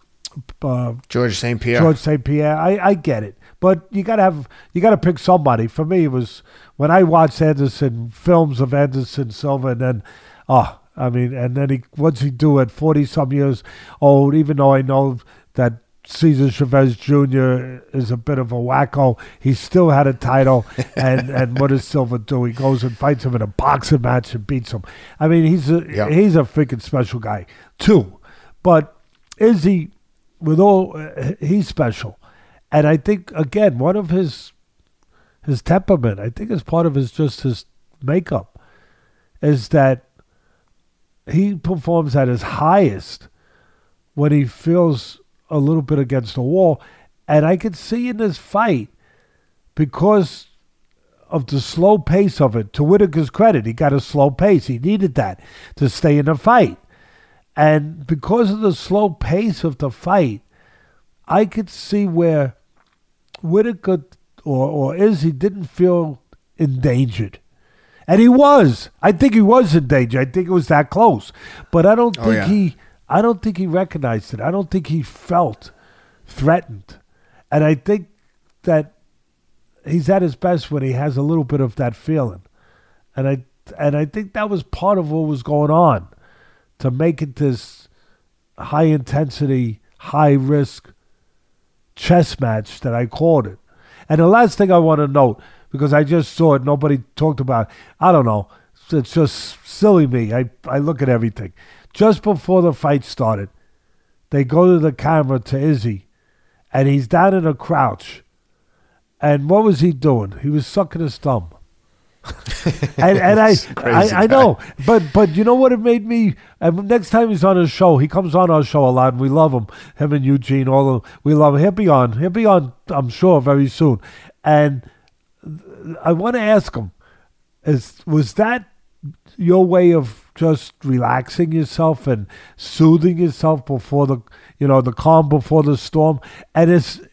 uh, George St. Pierre. George St. Pierre. I, I get it, but you gotta have you gotta pick somebody. For me, it was when I watched Anderson films of Anderson Silva, and then, oh, I mean, and then he what's he do at forty some years old? Even though I know that Cesar Chavez Jr. is a bit of a wacko, he still had a title. and and what does Silva do? He goes and fights him in a boxing match and beats him. I mean, he's a Yeah. he's a freaking special guy too. But is he? With all, uh, he's special, and I think again one of his his temperament. I think is part of his just his makeup is that he performs at his highest when he feels a little bit against the wall, and I could see in this fight because of the slow pace of it. To Whittaker's credit, he got a slow pace. He needed that to stay in the fight. And because of the slow pace of the fight, I could see where Whittaker or, or Izzy didn't feel endangered. And he was. I think he was in danger. I think it was that close. But I don't Oh, think yeah. he I don't think he recognized it. I don't think he felt threatened. And I think that he's at his best when he has a little bit of that feeling, and I and I think that was part of what was going on to make it this high intensity, high risk chess match that I called it. And the last thing I want to note, because I just saw it, nobody talked about. It, I don't know. It's just silly me. I I look at everything. Just before the fight started, they go to the camera to Izzy, and he's down in a crouch. And what was he doing? He was sucking his thumb. and and I, I, I know, but but you know what it made me. And next time he's on his show, he comes on our show a lot, and we love him. Him and Eugene, all of them, we love him. He'll be on. He'll be on. I'm sure very soon. And I want to ask him: Is was that your way of just relaxing yourself and soothing yourself before the you know the calm before the storm? And is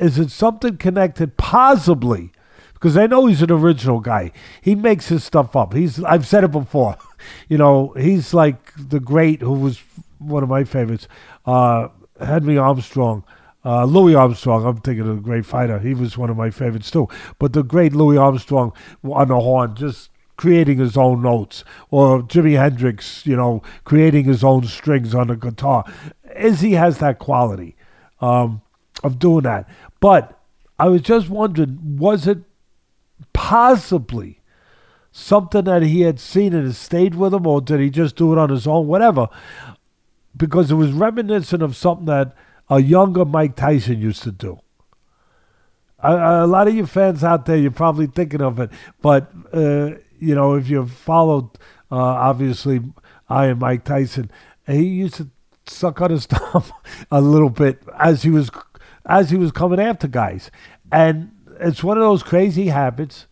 is it something connected possibly? because I know he's an original guy. He makes his stuff up. He's I've said it before. You know, he's like the great who was one of my favorites, uh, Henry Armstrong. Uh, Louis Armstrong, I'm thinking of a great fighter. He was one of my favorites too. But the great Louis Armstrong on the horn, just creating his own notes, or Jimi Hendrix, you know, creating his own strings on the guitar. Izzy has that quality um, of doing that. But I was just wondering, was it possibly something that he had seen and it stayed with him, or did he just do it on his own? Whatever. Because it was reminiscent of something that a younger Mike Tyson used to do. A, a lot of you fans out there, you're probably thinking of it, but uh, you know, if you've followed, uh, obviously, I and Mike Tyson, he used to suck on his thumb a little bit as he was as he was coming after guys, and it's one of those crazy habits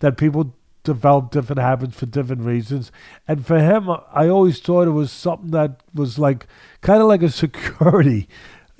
that people develop different habits for different reasons. And for him, I always thought it was something that was like kind of like a security.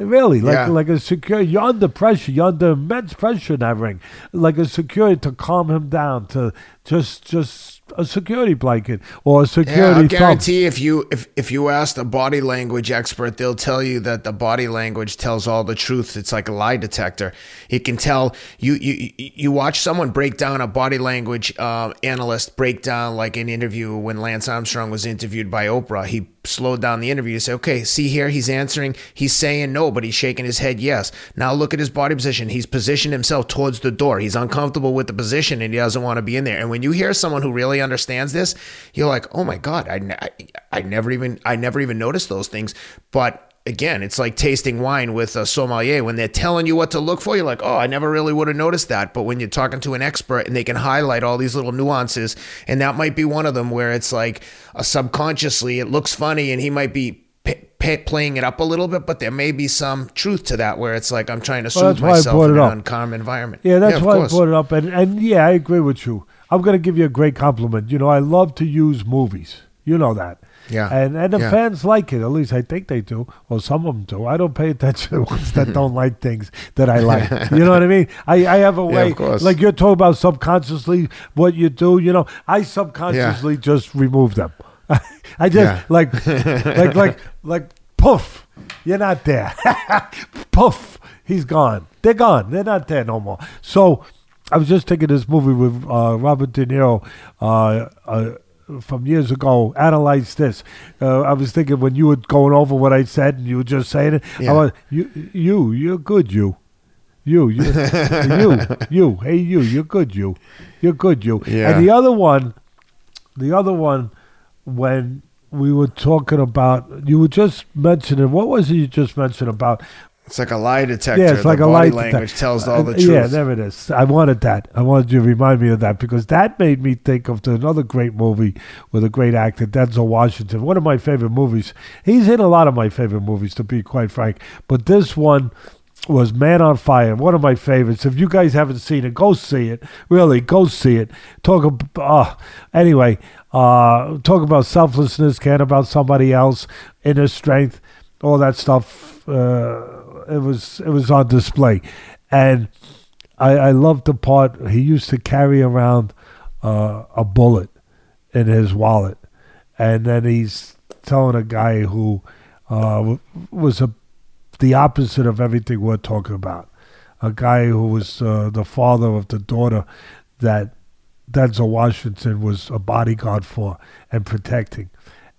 Really, like yeah. like a security. You're under pressure. You're under immense pressure in that ring. Like a security to calm him down, to just just a security blanket or a security. Yeah, I guarantee if you if if you ask a body language expert, they'll tell you that the body language tells all the truth. It's like a lie detector. It can tell you you you watch someone break down a body language uh, analyst break down like an interview when Lance Armstrong was interviewed by Oprah. He slowed down the interview to say, okay, see here, he's answering, he's saying no, but he's shaking his head yes. Now look at his body position. He's positioned himself towards the door. He's uncomfortable with the position and he doesn't want to be in there. And when you hear someone who really understands this, you're like, oh my God, I, I, I never even, I never even noticed those things. But again, it's like tasting wine with a sommelier. When they're telling you what to look for, you're like, oh, I never really would have noticed that. But when you're talking to an expert and they can highlight all these little nuances, and that might be one of them where it's like uh, subconsciously it looks funny and he might be p- p- playing it up a little bit, but there may be some truth to that where it's like I'm trying to soothe well, myself in an calm environment. Yeah, that's yeah, why course. I brought it up. And, and yeah, I agree with you. I'm going to give you a great compliment. You know, I love to use movies. You know that. Yeah. And and the yeah. fans like it. At least I think they do. Well, some of them do. I don't pay attention to ones that don't like things that I like. You know what I mean? I, I have a way. Yeah, like you're talking about subconsciously what you do. You know, I subconsciously yeah. just remove them. I just like like like like poof. You're not there. poof. He's gone. They're gone. They're not there no more. So. I was just taking this movie with uh, Robert De Niro, uh, uh, from years ago analyze this. Uh, I was thinking when you were going over what I said and you were just saying it. Yeah. I was, you, you, you're good. You, you, you, you, you. Hey, you, you're good. You, you're good. You. Yeah. And the other one, the other one, when we were talking about, you were just mentioning. What was it you just mentioned about it's like a lie detector. Yeah, it's like the a lie language detector. tells all the truth. Yeah, there it is. I wanted that. I wanted you to remind me of that because that made me think of another great movie with a great actor, Denzel Washington. One of my favorite movies. He's in a lot of my favorite movies, to be quite frank. But this one was Man on Fire, one of my favorites. If you guys haven't seen it, go see it. Really, go see it. Talk about, uh, anyway, uh, talk about selflessness, care about somebody else, inner strength, all that stuff. Uh, it was it was on display, and I, I loved the part he used to carry around uh, a bullet in his wallet, and then he's telling a guy who uh, was a the opposite of everything we're talking about. a guy who was uh, the father of the daughter that Denzel Washington was a bodyguard for and protecting.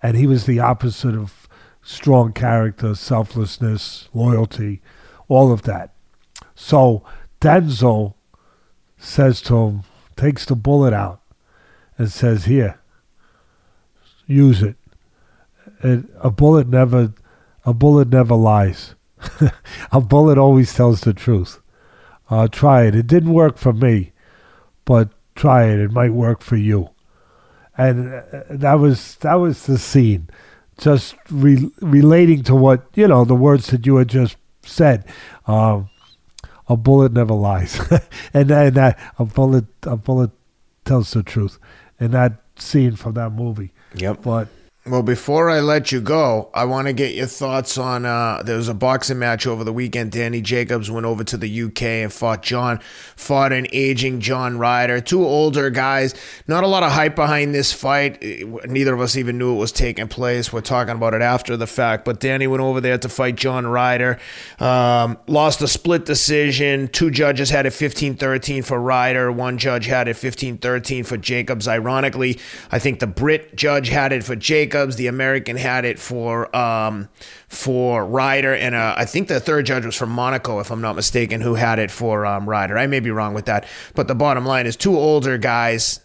And he was the opposite of strong character, selflessness, loyalty, all of that. So Denzel says to him, takes the bullet out and says, Here, use it. a bullet never a bullet never lies. a bullet always tells the truth. Uh, try it. It didn't work for me, but try it. It might work for you. And uh, that was that was the scene, just re- relating to what you know the words that you had just said. Um, a bullet never lies, and, and that a bullet a bullet tells the truth. And that scene from that movie. Yep. But well, before I let you go, I want to get your thoughts on. Uh, there was a boxing match over the weekend. Danny Jacobs went over to the UK and fought John, fought an aging John Ryder. Two older guys. Not a lot of hype behind this fight. Neither of us even knew it was taking place. We're talking about it after the fact. But Danny went over there to fight John Ryder. Um, lost a split decision. Two judges had it 15 13 for Ryder. One judge had it 15 13 for Jacobs. Ironically, I think the Brit judge had it for Jacobs. Jacobs. The American had it for um, for Ryder, and uh, I think the third judge was from Monaco, if I'm not mistaken, who had it for um, Ryder. I may be wrong with that, but the bottom line is two older guys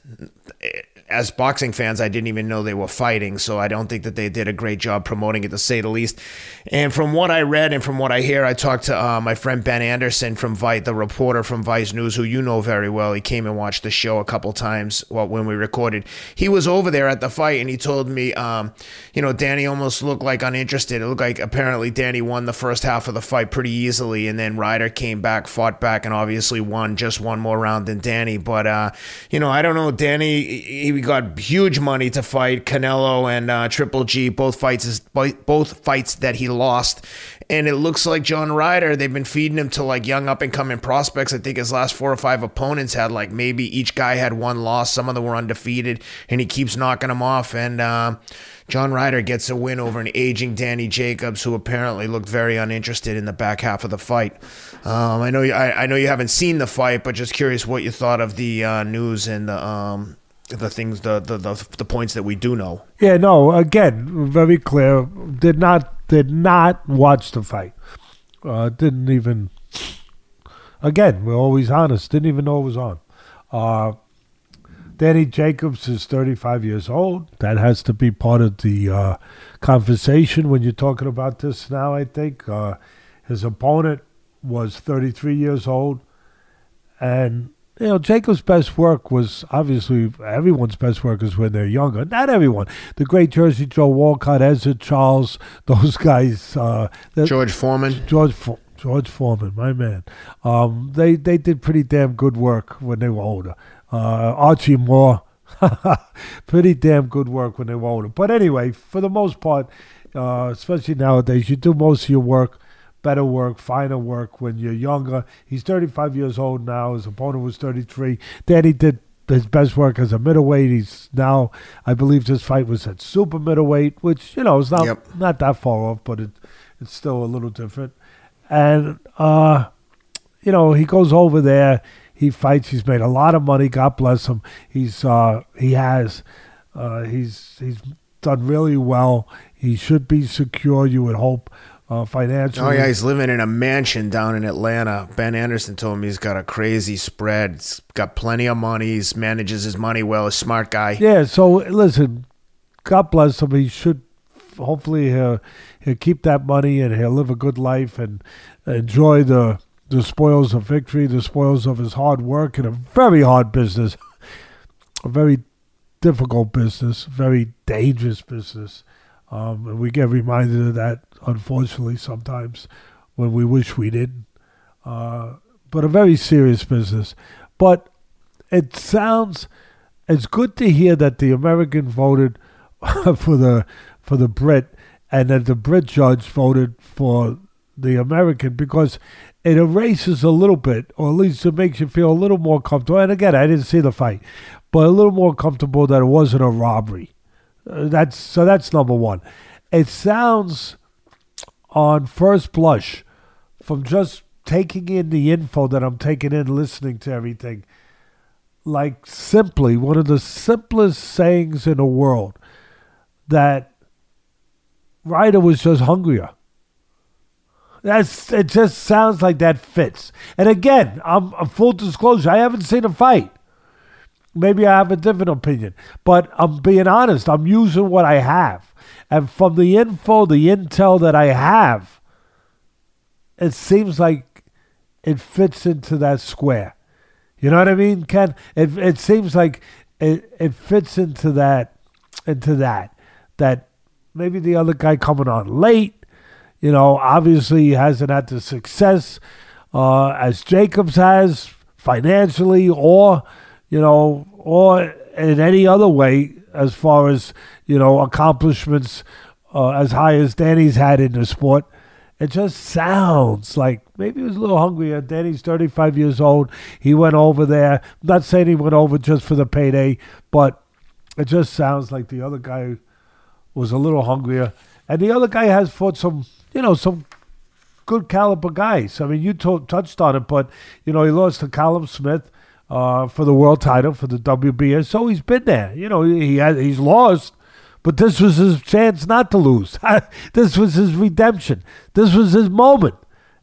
as boxing fans, I didn't even know they were fighting, so I don't think that they did a great job promoting it, to say the least. And from what I read and from what I hear, I talked to uh, my friend Ben Anderson from Vice, the reporter from Vice News, who you know very well. He came and watched the show a couple times well, when we recorded. He was over there at the fight, and he told me, um, you know, Danny almost looked like uninterested. It looked like apparently Danny won the first half of the fight pretty easily, and then Ryder came back, fought back, and obviously won just one more round than Danny. But uh, you know, I don't know, Danny. He, we got huge money to fight Canelo and uh, Triple G. Both fights is both fights that he lost, and it looks like John Ryder. They've been feeding him to like young up and coming prospects. I think his last four or five opponents had like maybe each guy had one loss. Some of them were undefeated, and he keeps knocking them off. And uh, John Ryder gets a win over an aging Danny Jacobs, who apparently looked very uninterested in the back half of the fight. Um, I know you, I, I, know you haven't seen the fight, but just curious what you thought of the uh, news and the um, the things the, the the the points that we do know. Yeah, no. Again, very clear. Did not did not watch the fight. Uh, didn't even. Again, we're always honest. Didn't even know it was on. Uh, Danny Jacobs is 35 years old. That has to be part of the uh, conversation when you're talking about this now, I think. Uh, his opponent was 33 years old. And you know, Jacob's best work was obviously everyone's best work is when they're younger. Not everyone. The great Jersey Joe Walcott, Ezzard Charles, those guys. Uh, George Foreman. George George Foreman, my man. Um, they they did pretty damn good work when they were older. Uh, Archie Moore, pretty damn good work when they were older. But anyway, for the most part, uh, especially nowadays, you do most of your work better work, finer work when you're younger. He's 35 years old now. His opponent was 33. Danny did his best work as a middleweight. He's now, I believe, his fight was at super middleweight, which you know is not yep. not that far off, but it, it's still a little different. And uh, you know, he goes over there. He fights. He's made a lot of money. God bless him. He's uh, he has uh, he's he's done really well. He should be secure. You would hope uh, financially. Oh yeah, he's living in a mansion down in Atlanta. Ben Anderson told me he's got a crazy spread. He's got plenty of money. He manages his money well. A smart guy. Yeah. So listen, God bless him. He should hopefully he'll, he'll keep that money and he'll live a good life and enjoy the the spoils of victory, the spoils of his hard work in a very hard business, a very difficult business, very dangerous business. Um, and we get reminded of that, unfortunately, sometimes when we wish we didn't. Uh, but a very serious business. But it sounds, it's good to hear that the American voted for the for the Brit and that the Brit judge voted for the American because it erases a little bit, or at least it makes you feel a little more comfortable. And again, I didn't see the fight, but a little more comfortable that it wasn't a robbery. Uh, that's so. That's number one. It sounds on first blush, from just taking in the info that I'm taking in, listening to everything, like simply one of the simplest sayings in the world that Ryder was just hungrier. That's it. Just sounds like that fits. And again, I'm, I'm full disclosure. I haven't seen a fight. Maybe I have a different opinion, but I'm being honest. I'm using what I have, and from the info, the intel that I have, it seems like it fits into that square. You know what I mean, Ken? It it seems like it it fits into that into that that maybe the other guy coming on late. You know, obviously he hasn't had the success uh, as Jacobs has financially, or you know, or in any other way as far as you know accomplishments uh, as high as Danny's had in the sport. It just sounds like maybe he was a little hungrier. Danny's 35 years old. He went over there. I'm not saying he went over just for the payday, but it just sounds like the other guy was a little hungrier. And the other guy has fought some, you know, some good caliber guys. I mean, you t- touched on it, but, you know, he lost to Callum Smith uh, for the world title for the WBA. So he's been there. You know, he has, he's lost, but this was his chance not to lose. this was his redemption. This was his moment.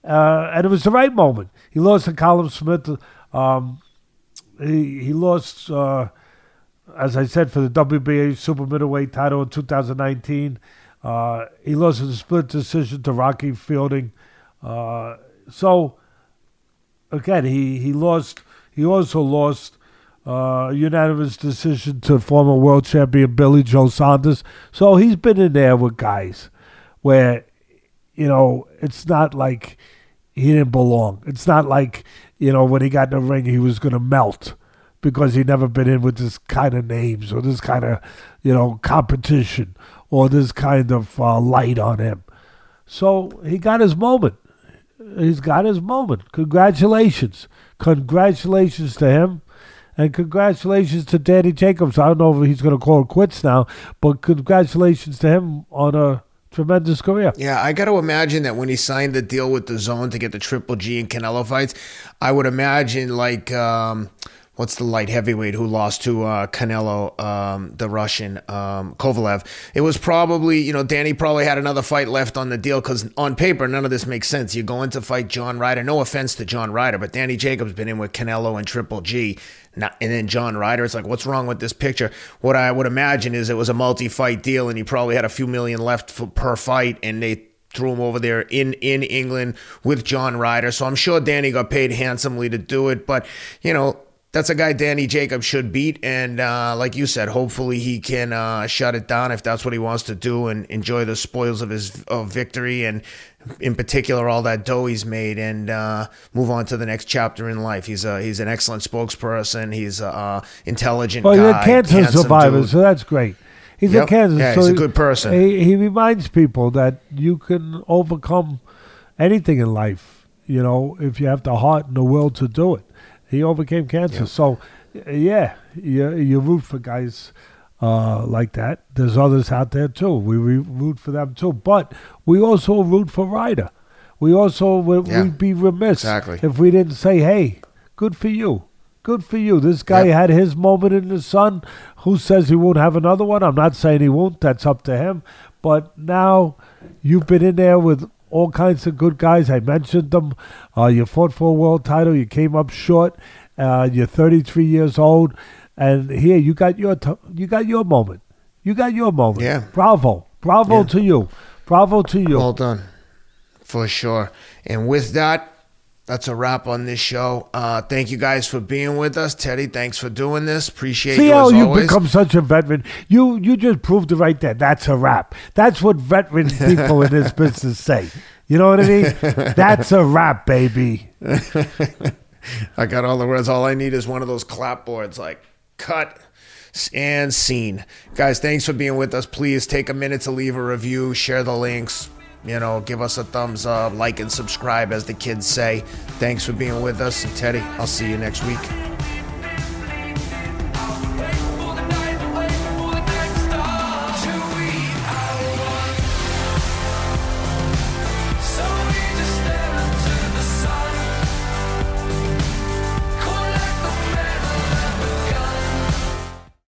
Uh, and it was the right moment. He lost to Callum Smith. Um, he, he lost, uh, as I said, for the WBA super middleweight title in 2019. Uh, he lost in a split decision to Rocky Fielding. Uh, so, again, he, he lost. He also lost uh, unanimous decision to former world champion Billy Joe Saunders. So he's been in there with guys where, you know, it's not like he didn't belong. It's not like, you know, when he got in the ring, he was going to melt because he'd never been in with this kind of names or this kind of, you know, competition or this kind of uh, light on him. So he got his moment. He's got his moment. Congratulations. Congratulations to him. And congratulations to Danny Jacobs. I don't know if he's going to call it quits now, but congratulations to him on a tremendous career. Yeah, I got to imagine that when he signed the deal with DAZN to get the Triple G and Canelo fights, I would imagine like. Um, what's the light heavyweight who lost to uh, Canelo, um, the Russian um, Kovalev. It was probably, you know, Danny probably had another fight left on the deal because on paper, none of this makes sense. You're going to fight John Ryder. No offense to John Ryder, but Danny Jacobs been in with Canelo and Triple G. Not, and then John Ryder, it's like, what's wrong with this picture? What I would imagine is it was a multi fight deal and he probably had a few million left for, per fight and they threw him over there in in England with John Ryder. So I'm sure Danny got paid handsomely to do it. But you know, that's a guy Danny Jacobs should beat. And uh, like you said, hopefully he can uh, shut it down if that's what he wants to do and enjoy the spoils of his of victory and in particular all that dough he's made and uh, move on to the next chapter in life. He's a he's an excellent spokesperson. He's a uh, intelligent well, guy. Well, cancer survivor, dude. so that's great. He's yep. a cancer. Yeah, so he's a good person. He, he reminds people that you can overcome anything in life. You know, if you have the heart and the will to do it he overcame cancer. Yeah. So, yeah, you, you root for guys uh, like that. There's others out there too. We root for them too. But we also root for Ryder. We also would yeah, we'd be remiss exactly. if we didn't say, "Hey, good for you." Good for you. This guy yep. had his moment in the sun. Who says he won't have another one? I'm not saying he won't. That's up to him. But now you've been in there with all kinds of good guys. I mentioned them. Uh, you fought for a world title. You came up short. Uh, you're 33 years old, and here you got your t- you got your moment. You got your moment. Yeah. Bravo, bravo yeah. to you. Bravo to you. Well done, for sure. And with that, that's a wrap on this show. Uh, thank you guys for being with us, Teddy. Thanks for doing this. Appreciate you. See you. how you become such a veteran. You you just proved it right there. That's a wrap. That's what veteran people in this business say. You know what I mean? That's a wrap, baby. I got all the words. All I need is one of those clapboards, like cut and scene. Guys, thanks for being with us. Please take a minute to leave a review, share the links you know, give us a thumbs up, like and subscribe, as the kids say. Thanks for being with us. And Teddy, I'll see you next week.